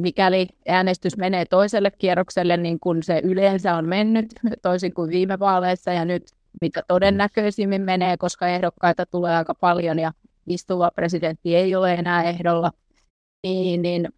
mikäli äänestys menee toiselle kierrokselle, niin kuin se yleensä on mennyt, toisin kuin viime vaaleissa ja nyt mitä todennäköisimmin menee, koska ehdokkaita tulee aika paljon ja istuva presidentti ei ole enää ehdolla, niin, niin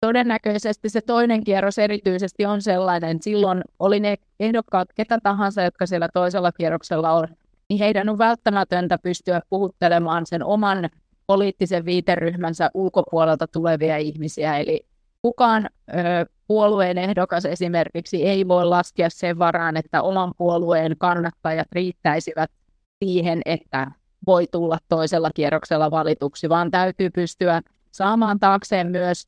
todennäköisesti se toinen kierros erityisesti on sellainen, silloin oli ne ehdokkaat ketä tahansa, jotka siellä toisella kierroksella on, niin heidän on välttämätöntä pystyä puhuttelemaan sen oman poliittisen viiteryhmänsä ulkopuolelta tulevia ihmisiä. Eli kukaan ö, puolueen ehdokas esimerkiksi ei voi laskea sen varaan, että oman puolueen kannattajat riittäisivät siihen, että voi tulla toisella kierroksella valituksi, vaan täytyy pystyä saamaan taakseen myös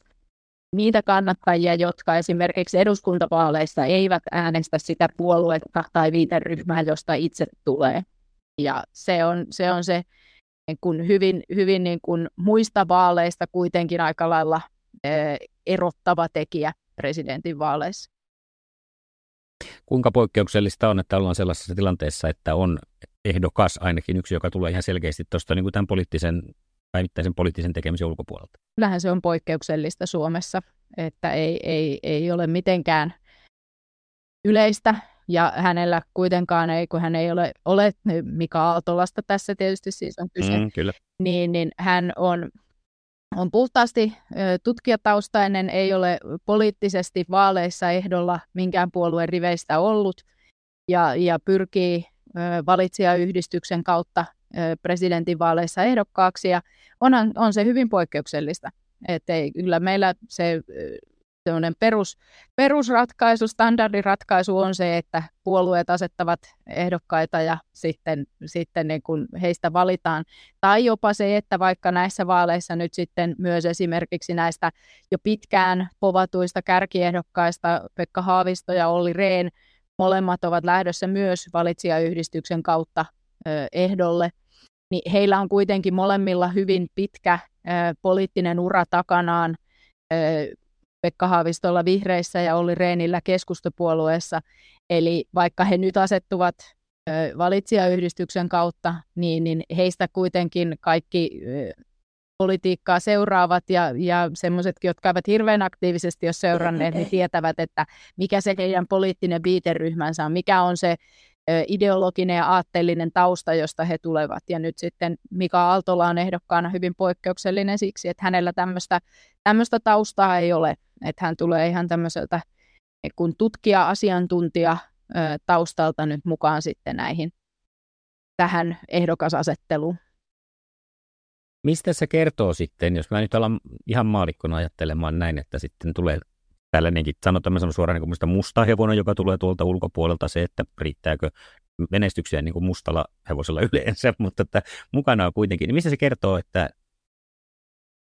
niitä kannattajia, jotka esimerkiksi eduskuntavaaleissa eivät äänestä sitä puoluetta tai viiteryhmää, josta itse tulee. Ja se on se, on se niin kuin hyvin, hyvin niin kuin muista vaaleista kuitenkin aika lailla eh, erottava tekijä presidentin vaaleissa. Kuinka poikkeuksellista on, että ollaan sellaisessa tilanteessa, että on ehdokas ainakin yksi, joka tulee ihan selkeästi tuosta niin kuin tämän poliittisen, päivittäisen poliittisen tekemisen ulkopuolelta? Kyllähän se on poikkeuksellista Suomessa, että ei, ei, ei ole mitenkään yleistä, ja hänellä kuitenkaan ei, kun hän ei ole, ole Mika Aaltolasta tässä tietysti siis on kyse, mm, kyllä. Niin, niin hän on, on puhtaasti tutkijataustainen, ei ole poliittisesti vaaleissa ehdolla minkään puolueen riveistä ollut ja, ja pyrkii valitsijayhdistyksen kautta presidentinvaaleissa ehdokkaaksi ja onhan, on se hyvin poikkeuksellista. Että ei, kyllä meillä se perus, perusratkaisu, standardiratkaisu on se, että puolueet asettavat ehdokkaita ja sitten, sitten niin kuin heistä valitaan. Tai jopa se, että vaikka näissä vaaleissa nyt sitten myös esimerkiksi näistä jo pitkään povatuista kärkiehdokkaista Pekka Haavisto ja Olli Rehn, molemmat ovat lähdössä myös valitsijayhdistyksen kautta ö, ehdolle, niin heillä on kuitenkin molemmilla hyvin pitkä ö, poliittinen ura takanaan, Pekka Haavistolla vihreissä ja Olli Reenillä keskustapuolueessa. Eli vaikka he nyt asettuvat valitsijayhdistyksen kautta, niin, niin heistä kuitenkin kaikki politiikkaa seuraavat ja, ja semmoisetkin, jotka ovat hirveän aktiivisesti jo seuranneet, niin tietävät, että mikä se heidän poliittinen viiteryhmänsä on, mikä on se ideologinen ja aatteellinen tausta, josta he tulevat. Ja nyt sitten Mika Aaltola on ehdokkaana hyvin poikkeuksellinen siksi, että hänellä tämmöistä taustaa ei ole että hän tulee ihan tämmöiseltä kun tutkija, asiantuntija taustalta nyt mukaan sitten näihin tähän ehdokasasetteluun. Mistä se kertoo sitten, jos mä nyt alan ihan maalikkona ajattelemaan näin, että sitten tulee tällainenkin, sanotaan sanon suoraan niin kuin musta hevonen, joka tulee tuolta ulkopuolelta, se, että riittääkö menestyksiä niin kuin mustalla hevosella [LAUGHS] yleensä, mutta että mukana on kuitenkin. Niin mistä se kertoo, että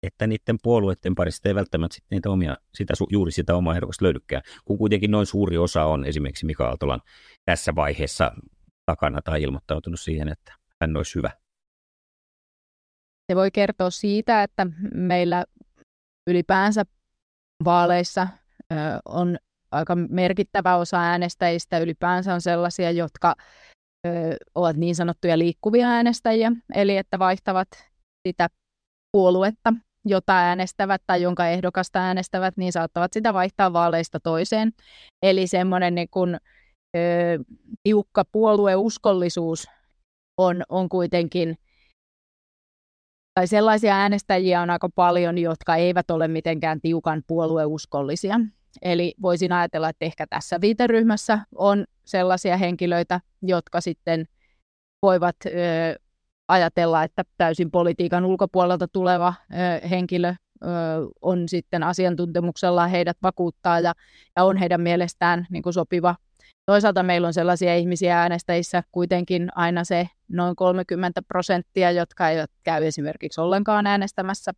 että niiden puolueiden parista ei välttämättä sit niitä omia, sitä, juuri sitä omaa ehdokasta löydykään, kun kuitenkin noin suuri osa on esimerkiksi Mika Aaltolan tässä vaiheessa takana tai ilmoittautunut siihen, että hän olisi hyvä. se voi kertoa siitä, että meillä ylipäänsä vaaleissa on aika merkittävä osa äänestäjistä ylipäänsä on sellaisia, jotka ovat niin sanottuja liikkuvia äänestäjiä, eli että vaihtavat sitä puoluetta, jota äänestävät tai jonka ehdokasta äänestävät, niin saattavat sitä vaihtaa vaaleista toiseen. Eli semmoinen niin kuin, ö, tiukka puolueuskollisuus on, on kuitenkin, tai sellaisia äänestäjiä on aika paljon, jotka eivät ole mitenkään tiukan puolueuskollisia. Eli voisin ajatella, että ehkä tässä viiteryhmässä on sellaisia henkilöitä, jotka sitten voivat ö, ajatella, että täysin politiikan ulkopuolelta tuleva ö, henkilö ö, on sitten asiantuntemuksella heidät vakuuttaa ja, ja on heidän mielestään niin kuin sopiva. Toisaalta meillä on sellaisia ihmisiä äänestäjissä kuitenkin aina se noin 30 prosenttia, jotka eivät käy esimerkiksi ollenkaan äänestämässä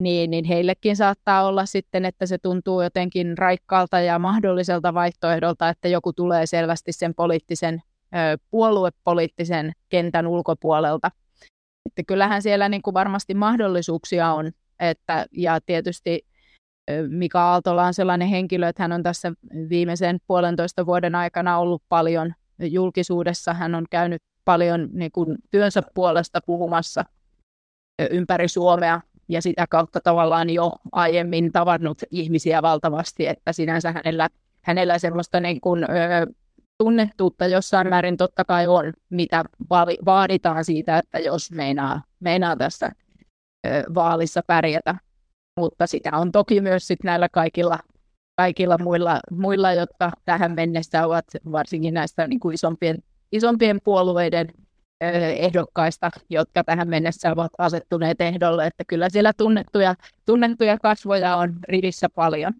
niin, niin heillekin saattaa olla sitten, että se tuntuu jotenkin raikkaalta ja mahdolliselta vaihtoehdolta, että joku tulee selvästi sen poliittisen, puoluepoliittisen kentän ulkopuolelta. Että kyllähän siellä niin kuin varmasti mahdollisuuksia on, että, ja tietysti Mika Aaltola on sellainen henkilö, että hän on tässä viimeisen puolentoista vuoden aikana ollut paljon julkisuudessa. Hän on käynyt paljon niin kuin työnsä puolesta puhumassa ympäri Suomea ja sitä kautta tavallaan jo aiemmin tavannut ihmisiä valtavasti, että sinänsä hänellä, hänellä semmoista niin kuin, tunnettuutta jossain määrin totta kai on, mitä vaaditaan siitä, että jos meinaa, meinaa tässä ö, vaalissa pärjätä. Mutta sitä on toki myös sit näillä kaikilla, kaikilla muilla, muilla, jotka tähän mennessä ovat varsinkin näistä niin kuin isompien, isompien puolueiden ehdokkaista, jotka tähän mennessä ovat asettuneet ehdolle, että kyllä siellä tunnettuja, tunnettuja kasvoja on rivissä paljon.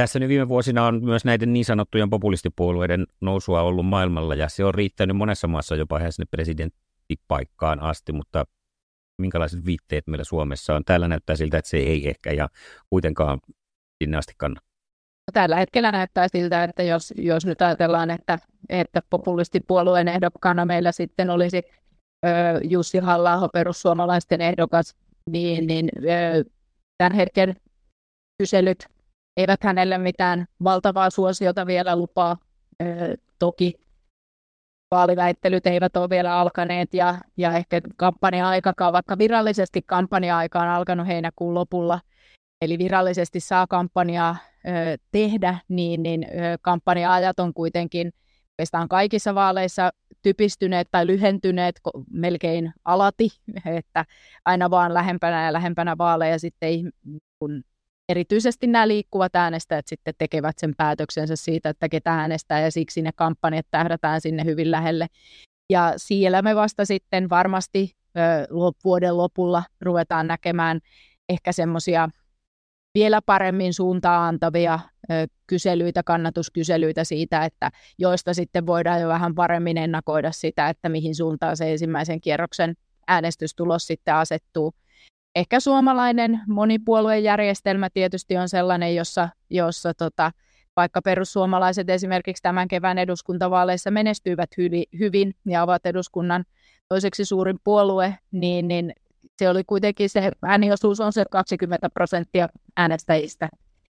Tässä nyt viime vuosina on myös näiden niin sanottujen populistipuolueiden nousua ollut maailmalla ja se on riittänyt monessa maassa jopa ihan sinne presidenttipaikkaan asti, mutta minkälaiset viitteet meillä Suomessa on? Täällä näyttää siltä, että se ei ehkä ja kuitenkaan sinne asti kannata. Tällä hetkellä näyttää siltä, että jos, jos nyt ajatellaan, että, että populistipuolueen ehdokkaana meillä sitten olisi ö, Jussi halla perussuomalaisten ehdokas, niin, niin ö, tämän hetken kyselyt eivät hänelle mitään valtavaa suosiota vielä lupaa. Ö, toki vaaliväittelyt eivät ole vielä alkaneet ja, ja ehkä kampanja-aikakaan, vaikka virallisesti kampanja-aika on alkanut heinäkuun lopulla, eli virallisesti saa kampanjaa ö, tehdä, niin, niin ö, kampanja-ajat on kuitenkin oikeastaan kaikissa vaaleissa typistyneet tai lyhentyneet melkein alati, että aina vaan lähempänä ja lähempänä vaaleja sitten kun erityisesti nämä liikkuvat äänestäjät sitten tekevät sen päätöksensä siitä, että ketä äänestää ja siksi ne kampanjat tähdätään sinne hyvin lähelle. Ja siellä me vasta sitten varmasti ö, vuoden lopulla ruvetaan näkemään ehkä semmoisia vielä paremmin suuntaan antavia ö, kyselyitä, kannatuskyselyitä siitä, että joista sitten voidaan jo vähän paremmin ennakoida sitä, että mihin suuntaan se ensimmäisen kierroksen äänestystulos sitten asettuu. Ehkä suomalainen monipuoluejärjestelmä tietysti on sellainen, jossa, jossa tota, vaikka perussuomalaiset esimerkiksi tämän kevään eduskuntavaaleissa menestyivät hyvin, hyvin ja ovat eduskunnan toiseksi suurin puolue, niin, niin se oli kuitenkin se ääniosuus on se 20 prosenttia äänestäjistä.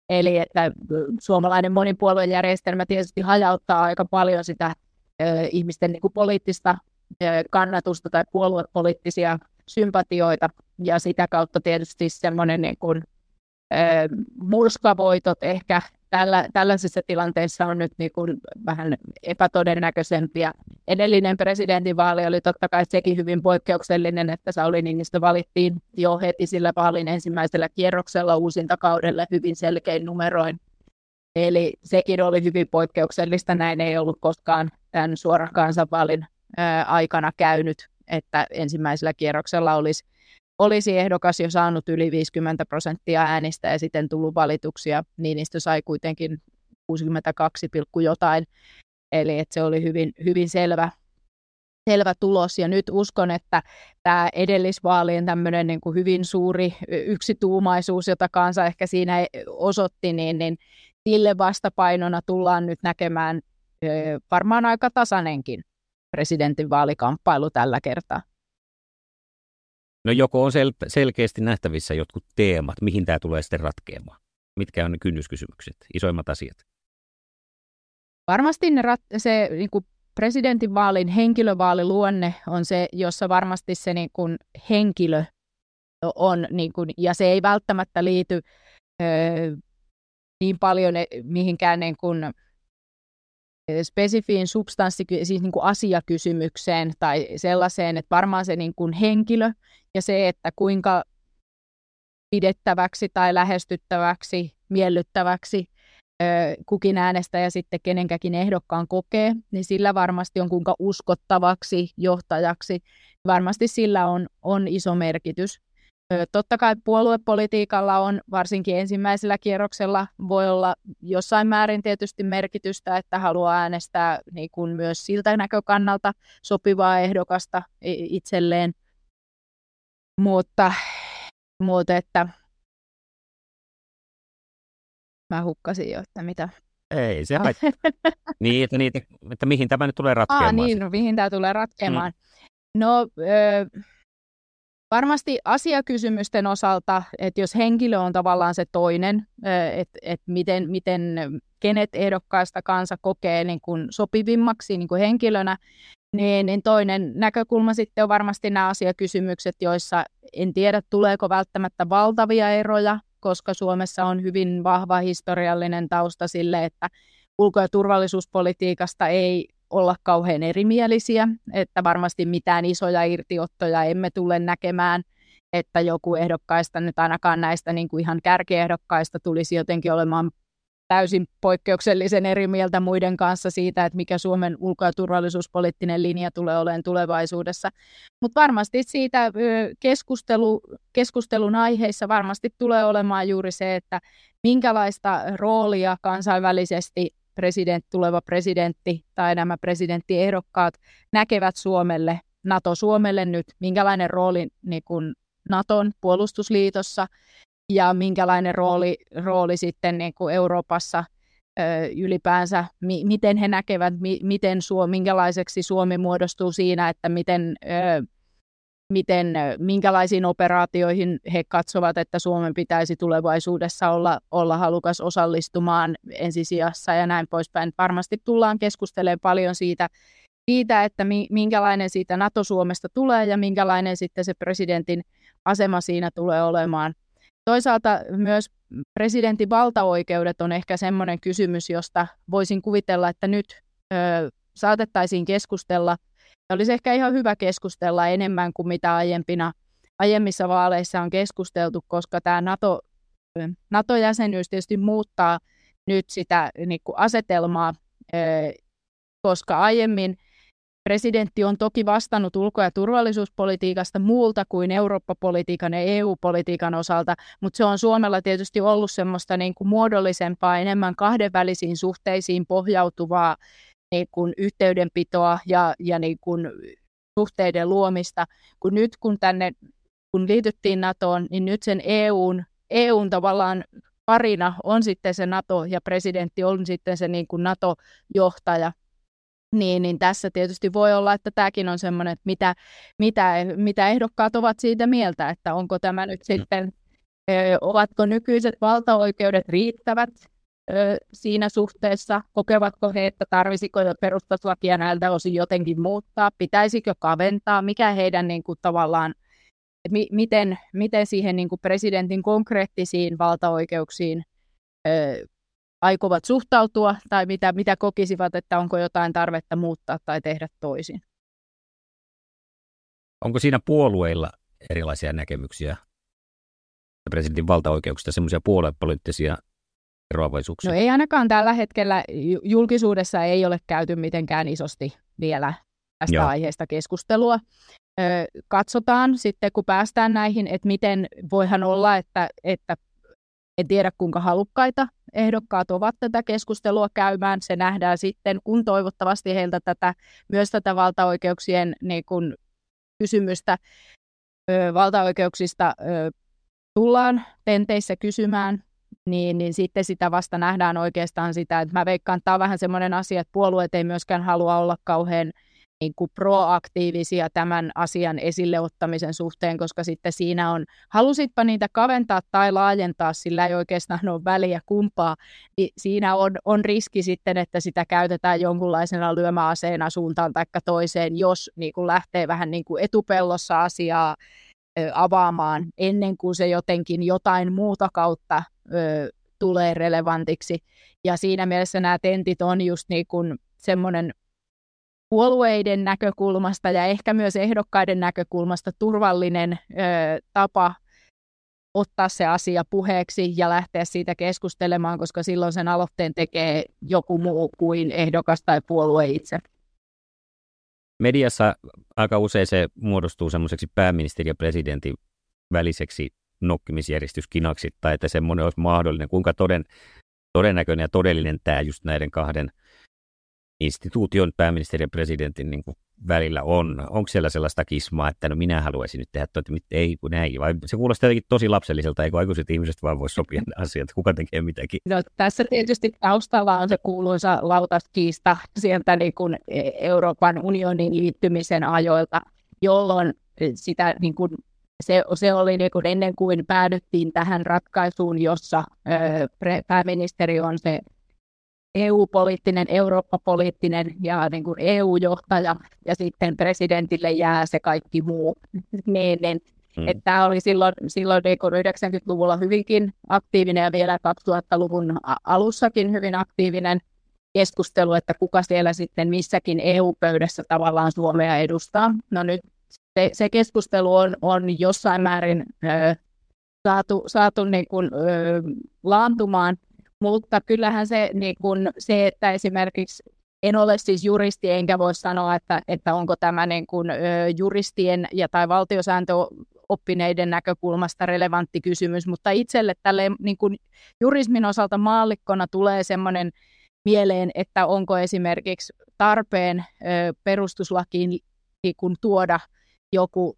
Eli että suomalainen monipuoluejärjestelmä tietysti hajauttaa aika paljon sitä ö, ihmisten niin kuin poliittista ö, kannatusta tai puoluepoliittisia sympatioita ja sitä kautta tietysti semmoinen niin kuin, ö, murskavoitot ehkä tällä, tällaisissa tilanteissa on nyt niin kuin vähän epätodennäköisempiä. Edellinen presidentinvaali oli totta kai sekin hyvin poikkeuksellinen, että Sauli Niinistö valittiin jo heti sillä vaalin ensimmäisellä kierroksella uusintakaudelle hyvin selkein numeroin. Eli sekin oli hyvin poikkeuksellista. Näin ei ollut koskaan tämän suoran kansanvaalin aikana käynyt, että ensimmäisellä kierroksella olisi olisi ehdokas jo saanut yli 50 prosenttia äänistä ja sitten tullut valituksia, niin niistä sai kuitenkin 62, jotain. Eli että se oli hyvin, hyvin selvä, selvä tulos. Ja nyt uskon, että tämä edellisvaalien tämmöinen niin kuin hyvin suuri yksituumaisuus, jota kansa ehkä siinä osoitti, niin, niin sille vastapainona tullaan nyt näkemään varmaan aika tasainenkin presidentin vaalikamppailu tällä kertaa. No joko on sel- selkeästi nähtävissä jotkut teemat, mihin tämä tulee sitten ratkeamaan? Mitkä on ne kynnyskysymykset, isoimmat asiat? Varmasti ne rat- se niin kuin presidentinvaalin henkilövaaliluonne on se, jossa varmasti se niin kuin henkilö on, niin kuin, ja se ei välttämättä liity ö, niin paljon e, mihinkään niin kuin, spesifiin substanssi, siis niin kuin asiakysymykseen tai sellaiseen, että varmaan se niin kuin henkilö ja se, että kuinka pidettäväksi tai lähestyttäväksi, miellyttäväksi kukin äänestäjä sitten kenenkäkin ehdokkaan kokee, niin sillä varmasti on kuinka uskottavaksi johtajaksi. Varmasti sillä on, on iso merkitys. Totta kai puoluepolitiikalla on varsinkin ensimmäisellä kierroksella voi olla jossain määrin tietysti merkitystä, että haluaa äänestää niin kuin myös siltä näkökannalta sopivaa ehdokasta itselleen. Mutta, mutta että mä hukkasin jo, että mitä. Ei se haittaa. [LAUGHS] niin, että, niitä, että mihin tämä nyt tulee ratkeamaan. Ah, niin, no, mihin tämä tulee ratkeamaan. Mm. No, ö, Varmasti asiakysymysten osalta, että jos henkilö on tavallaan se toinen, että, että miten, miten kenet ehdokkaista kansa kokee niin kuin sopivimmaksi niin kuin henkilönä, niin, niin toinen näkökulma sitten on varmasti nämä asiakysymykset, joissa en tiedä tuleeko välttämättä valtavia eroja, koska Suomessa on hyvin vahva historiallinen tausta sille, että ulko- ja turvallisuuspolitiikasta ei olla kauhean erimielisiä, että varmasti mitään isoja irtiottoja emme tule näkemään, että joku ehdokkaista nyt ainakaan näistä niin kuin ihan kärkiehdokkaista tulisi jotenkin olemaan täysin poikkeuksellisen eri mieltä muiden kanssa siitä, että mikä Suomen ulko- ja turvallisuuspoliittinen linja tulee olemaan tulevaisuudessa. Mutta varmasti siitä keskustelu, keskustelun aiheissa varmasti tulee olemaan juuri se, että minkälaista roolia kansainvälisesti president, tuleva presidentti tai nämä presidenttiehdokkaat näkevät Suomelle, NATO Suomelle nyt, minkälainen rooli niin kuin Naton puolustusliitossa ja minkälainen rooli, rooli sitten niin kuin Euroopassa ö, ylipäänsä, mi, miten he näkevät, mi, miten Suomi, minkälaiseksi Suomi muodostuu siinä, että miten ö, miten, minkälaisiin operaatioihin he katsovat, että Suomen pitäisi tulevaisuudessa olla, olla halukas osallistumaan ensisijassa ja näin poispäin. Varmasti tullaan keskustelemaan paljon siitä, siitä, että minkälainen siitä NATO-Suomesta tulee ja minkälainen sitten se presidentin asema siinä tulee olemaan. Toisaalta myös presidentin valtaoikeudet on ehkä semmoinen kysymys, josta voisin kuvitella, että nyt ö, saatettaisiin keskustella – olisi ehkä ihan hyvä keskustella enemmän kuin mitä aiempina, aiemmissa vaaleissa on keskusteltu, koska tämä NATO, NATO-jäsenyys tietysti muuttaa nyt sitä niin kuin asetelmaa, koska aiemmin presidentti on toki vastannut ulko- ja turvallisuuspolitiikasta muulta kuin Eurooppa-politiikan ja EU-politiikan osalta, mutta se on Suomella tietysti ollut semmoista niin kuin muodollisempaa, enemmän kahdenvälisiin suhteisiin pohjautuvaa niin kuin yhteydenpitoa ja, ja niin kuin suhteiden luomista, kun nyt kun tänne kun liityttiin NATOon, niin nyt sen EUn, EUn tavallaan parina on sitten se NATO ja presidentti on sitten se niin kuin NATO-johtaja. Niin, niin tässä tietysti voi olla, että tämäkin on semmoinen, että mitä, mitä, mitä ehdokkaat ovat siitä mieltä, että onko tämä nyt mm. sitten, ovatko nykyiset valtaoikeudet riittävät siinä suhteessa? Kokevatko he, että tarvisiko perustuslakia näiltä osin jotenkin muuttaa? Pitäisikö kaventaa? Mikä heidän niin kuin, tavallaan, mi- miten, miten siihen niin kuin presidentin konkreettisiin valtaoikeuksiin ö, aikovat suhtautua tai mitä, mitä kokisivat, että onko jotain tarvetta muuttaa tai tehdä toisin? Onko siinä puolueilla erilaisia näkemyksiä presidentin valtaoikeuksista, semmoisia puoluepoliittisia eroavaisuuksia? No ei ainakaan tällä hetkellä. Julkisuudessa ei ole käyty mitenkään isosti vielä tästä Joo. aiheesta keskustelua. Ö, katsotaan sitten, kun päästään näihin, että miten voihan olla, että, että en tiedä kuinka halukkaita ehdokkaat ovat tätä keskustelua käymään. Se nähdään sitten, kun toivottavasti heiltä tätä, myös tätä valtaoikeuksien niin kun, kysymystä ö, valtaoikeuksista ö, tullaan tenteissä kysymään niin, niin sitten sitä vasta nähdään oikeastaan sitä, että mä veikkaan, että tämä on vähän semmoinen asia, että puolueet ei myöskään halua olla kauhean niin kuin proaktiivisia tämän asian esille ottamisen suhteen, koska sitten siinä on, halusitpa niitä kaventaa tai laajentaa, sillä ei oikeastaan ole väliä kumpaa, niin siinä on, on riski sitten, että sitä käytetään jonkunlaisena lyömäaseena suuntaan tai toiseen, jos niin kuin lähtee vähän niin kuin etupellossa asiaa avaamaan ennen kuin se jotenkin jotain muuta kautta ö, tulee relevantiksi. Ja siinä mielessä nämä tentit on just niin kuin semmoinen puolueiden näkökulmasta ja ehkä myös ehdokkaiden näkökulmasta turvallinen ö, tapa ottaa se asia puheeksi ja lähteä siitä keskustelemaan, koska silloin sen aloitteen tekee joku muu kuin ehdokas tai puolue itse. Mediassa aika usein se muodostuu semmoiseksi pääministeri ja presidentin väliseksi nokkimisjärjestyskinaksi, tai että semmoinen olisi mahdollinen. Kuinka toden, todennäköinen ja todellinen tämä just näiden kahden instituution pääministerin ja presidentin niin kuin välillä on? Onko siellä sellaista kismaa, että no minä haluaisin nyt tehdä, että ei kun näin, vai se kuulostaa jotenkin tosi lapselliselta, eikö aikuiset ihmiset vaan voi sopia asiat, kuka tekee mitäkin? No, tässä tietysti taustalla on se kuuluisa lautaskiista sieltä niin kuin Euroopan unionin liittymisen ajoilta, jolloin sitä niin kuin se, se oli niin kuin ennen kuin päädyttiin tähän ratkaisuun, jossa ö, pääministeri on se EU-poliittinen, Eurooppa-poliittinen ja niin kuin EU-johtaja, ja sitten presidentille jää se kaikki muu. Niin, niin, mm. että tämä oli silloin, silloin niin 90-luvulla hyvinkin aktiivinen ja vielä 2000-luvun alussakin hyvin aktiivinen keskustelu, että kuka siellä sitten missäkin EU-pöydässä tavallaan Suomea edustaa. No nyt se, se keskustelu on, on jossain määrin ö, saatu, saatu niin kuin, ö, laantumaan, mutta kyllähän se, niin kun, se, että esimerkiksi en ole siis juristi, enkä voi sanoa, että, että onko tämä niin kun, ö, juristien ja tai valtiosääntöoppineiden näkökulmasta relevantti kysymys, mutta itselle tälle niin kun, jurismin osalta maallikkona tulee semmoinen mieleen, että onko esimerkiksi tarpeen ö, perustuslakiin niin kun, tuoda joku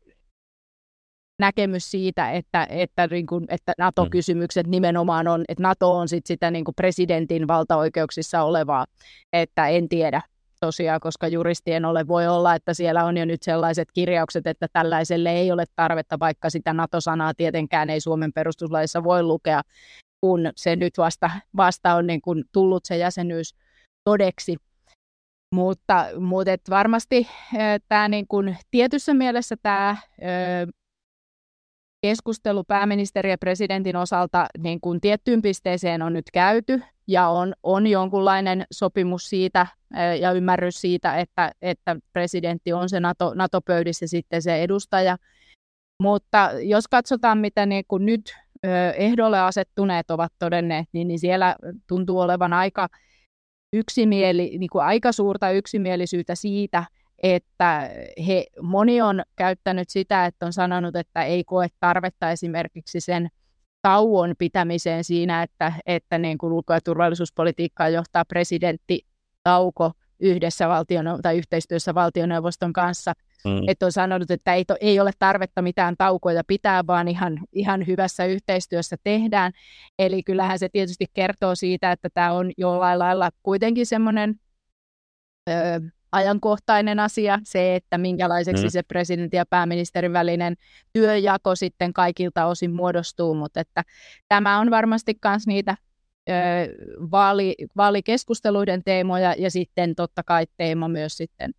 näkemys siitä, että, että, niin kuin, että NATO-kysymykset mm. nimenomaan on, että NATO on sit sitä niin kuin presidentin valtaoikeuksissa olevaa, että en tiedä tosiaan, koska juristien ole voi olla, että siellä on jo nyt sellaiset kirjaukset, että tällaiselle ei ole tarvetta, vaikka sitä NATO-sanaa tietenkään ei Suomen perustuslaissa voi lukea, kun se nyt vasta, vasta on niin kuin tullut se jäsenyys todeksi. Mutta, mutta varmasti tämä niin kuin, tietyssä mielessä tämä keskustelu pääministeri ja presidentin osalta niin kuin tiettyyn pisteeseen on nyt käyty ja on, on jonkunlainen sopimus siitä ja ymmärrys siitä, että, että presidentti on se NATO, NATO-pöydissä sitten se edustaja. Mutta jos katsotaan, mitä niin kuin nyt ehdolle asettuneet ovat todenneet, niin, niin siellä tuntuu olevan aika, yksimieli, niin kuin aika suurta yksimielisyyttä siitä, että he, moni on käyttänyt sitä, että on sanonut, että ei koe tarvetta esimerkiksi sen tauon pitämiseen siinä, että, että niin kuin ulko- ja turvallisuuspolitiikkaa johtaa presidentti Tauko yhdessä valtion, tai yhteistyössä valtioneuvoston kanssa. Mm. Että on sanonut, että ei, to, ei ole tarvetta mitään taukoja pitää, vaan ihan, ihan hyvässä yhteistyössä tehdään. Eli kyllähän se tietysti kertoo siitä, että tämä on jollain lailla kuitenkin semmoinen ajankohtainen asia, se, että minkälaiseksi mm. se presidentin ja pääministerin välinen työjako sitten kaikilta osin muodostuu, mutta että tämä on varmasti myös niitä vaali, vaalikeskusteluiden teemoja ja sitten totta kai teema myös sitten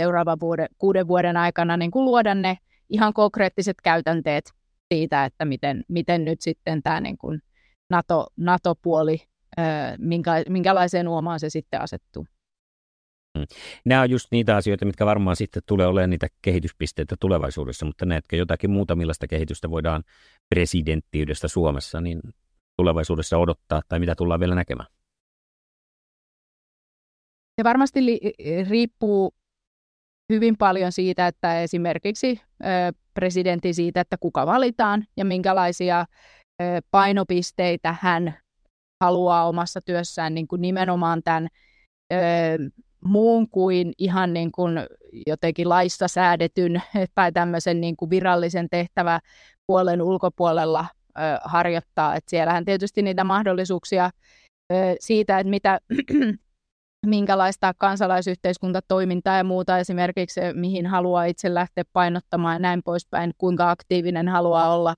seuraavan vuoden, kuuden vuoden aikana niin kuin luoda ne ihan konkreettiset käytänteet siitä, että miten, miten nyt sitten tämä niin kuin NATO, NATO-puoli, minkä, minkälaiseen uomaan se sitten asettuu. Mm. Nämä on just niitä asioita, mitkä varmaan sitten tulee olemaan niitä kehityspisteitä tulevaisuudessa, mutta näetkö jotakin muuta, millaista kehitystä voidaan presidenttiydestä Suomessa niin tulevaisuudessa odottaa tai mitä tullaan vielä näkemään? Se varmasti riippuu hyvin paljon siitä, että esimerkiksi presidentti siitä, että kuka valitaan ja minkälaisia painopisteitä hän haluaa omassa työssään niin kuin nimenomaan tämän muun kuin ihan niin kuin jotenkin laissa säädetyn tai tämmöisen niin kuin virallisen tehtäväpuolen ulkopuolella harjoittaa. Et siellähän tietysti niitä mahdollisuuksia ö, siitä, että mitä [CLEARS THROAT] minkälaista kansalaisyhteiskuntatoimintaa ja muuta esimerkiksi, mihin haluaa itse lähteä painottamaan ja näin poispäin, kuinka aktiivinen haluaa olla,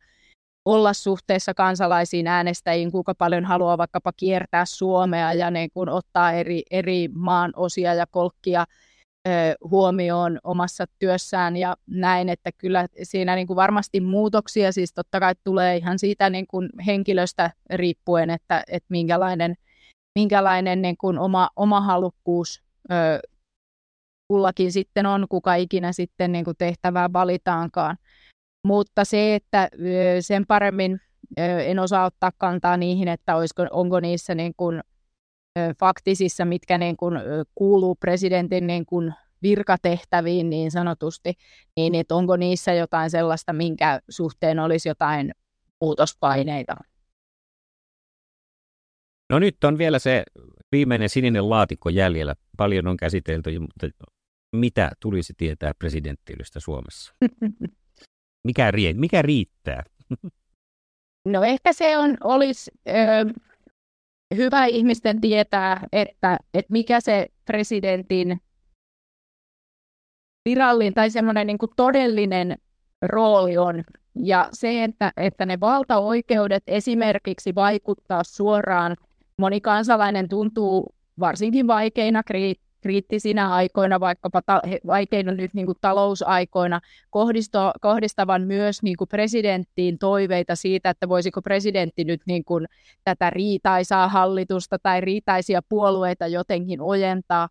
olla suhteessa kansalaisiin äänestäjiin, kuinka paljon haluaa vaikkapa kiertää Suomea ja niin kuin ottaa eri, eri maan osia ja kolkkia huomioon omassa työssään ja näin, että kyllä siinä niin kuin varmasti muutoksia siis totta kai tulee ihan siitä niin kuin henkilöstä riippuen, että, että minkälainen, minkälainen niin kuin oma, oma halukkuus ö, kullakin sitten on, kuka ikinä sitten niin kuin tehtävää valitaankaan. Mutta se, että sen paremmin en osaa ottaa kantaa niihin, että olisiko, onko niissä niin kuin faktisissa, mitkä niin kuin kuuluu presidentin niin kuin virkatehtäviin niin sanotusti, niin että onko niissä jotain sellaista, minkä suhteen olisi jotain muutospaineita. No nyt on vielä se viimeinen sininen laatikko jäljellä. Paljon on käsitelty, mutta mitä tulisi tietää presidenttiydestä Suomessa? [LAUGHS] Mikä, mikä riittää? [LAUGHS] No ehkä se on, olisi ö, hyvä ihmisten tietää, että, että mikä se presidentin virallinen tai semmoinen niin kuin todellinen rooli on. Ja se, että, että ne valtaoikeudet esimerkiksi vaikuttaa suoraan, moni kansalainen tuntuu varsinkin vaikeina kriittisinä aikoina, vaikkapa ta- vaikeina nyt niin kuin talousaikoina, kohdisto- kohdistavan myös niin kuin presidenttiin toiveita siitä, että voisiko presidentti nyt niin kuin tätä riitaisaa hallitusta tai riitaisia puolueita jotenkin ojentaa.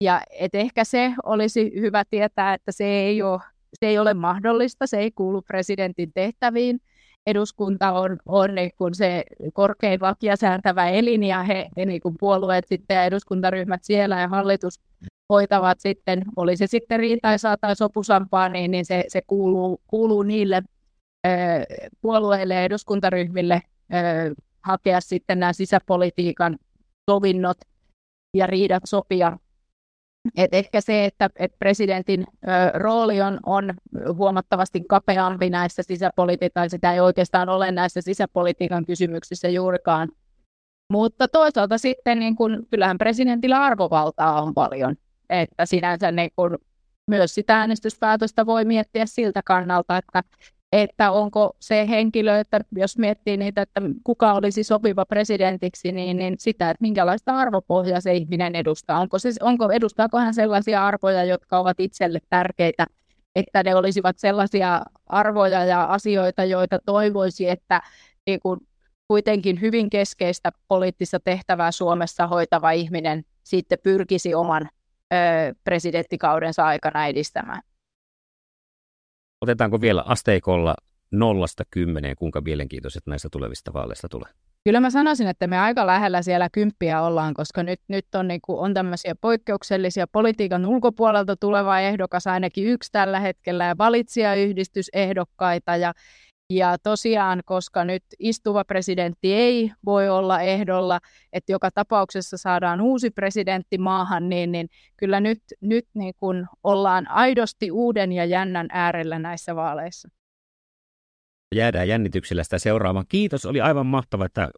Ja et ehkä se olisi hyvä tietää, että se ei, ole, se ei ole mahdollista, se ei kuulu presidentin tehtäviin. Eduskunta on, on niin kuin se korkein lakia sääntävä elin ja he, he niin kuin puolueet sitten ja eduskuntaryhmät siellä ja hallitus hoitavat sitten, oli se sitten riitaisaa tai sopusampaa, niin, niin se, se kuuluu, kuuluu niille ö, puolueille ja eduskuntaryhmille ö, hakea sitten nämä sisäpolitiikan sovinnot ja riidat sopia et ehkä se, että, että presidentin ö, rooli on, on huomattavasti kapeampi näissä sisäpolitiikan, sitä ei oikeastaan ole näissä sisäpolitiikan kysymyksissä juurikaan. Mutta toisaalta sitten niin kun, kyllähän presidentillä arvovaltaa on paljon, että sinänsä niin kun, myös sitä äänestyspäätöstä voi miettiä siltä kannalta, että että onko se henkilö, että jos miettii niitä, että kuka olisi sopiva presidentiksi, niin, niin sitä, että minkälaista arvopohjaa se ihminen edustaa. Onko se, onko, edustaako hän sellaisia arvoja, jotka ovat itselle tärkeitä, että ne olisivat sellaisia arvoja ja asioita, joita toivoisi, että niin kuin, kuitenkin hyvin keskeistä poliittista tehtävää Suomessa hoitava ihminen sitten pyrkisi oman ö, presidenttikaudensa aikana edistämään. Otetaanko vielä asteikolla nollasta kymmeneen, kuinka mielenkiintoiset näistä tulevista vaaleista tulee? Kyllä mä sanoisin, että me aika lähellä siellä kymppiä ollaan, koska nyt, nyt on, niin kuin, on tämmöisiä poikkeuksellisia politiikan ulkopuolelta tuleva ehdokas, ainakin yksi tällä hetkellä, ja valitsijayhdistysehdokkaita, ja ja tosiaan, koska nyt istuva presidentti ei voi olla ehdolla, että joka tapauksessa saadaan uusi presidentti maahan, niin, niin kyllä nyt, nyt niin kun ollaan aidosti uuden ja jännän äärellä näissä vaaleissa. Jäädään jännityksellä sitä seuraamaan. Kiitos, oli aivan mahtava, että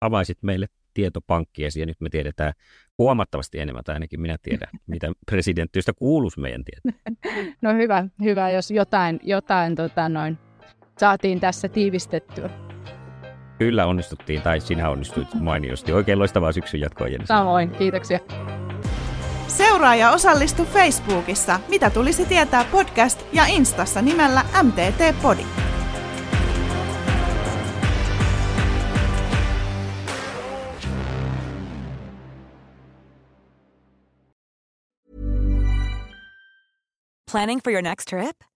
avaisit meille tietopankkiesi ja nyt me tiedetään huomattavasti enemmän, tai ainakin minä tiedän, [LAUGHS] mitä presidenttiystä kuuluisi meidän tietää. No hyvä, hyvä, jos jotain, jotain tota noin, saatiin tässä tiivistettyä. Kyllä onnistuttiin, tai sinä onnistuit mainiosti. Oikein loistavaa syksyn jatkoa, Jenny. Samoin, kiitoksia. Seuraa ja osallistu Facebookissa, mitä tulisi tietää podcast ja Instassa nimellä MTT Podi. Planning for your next trip?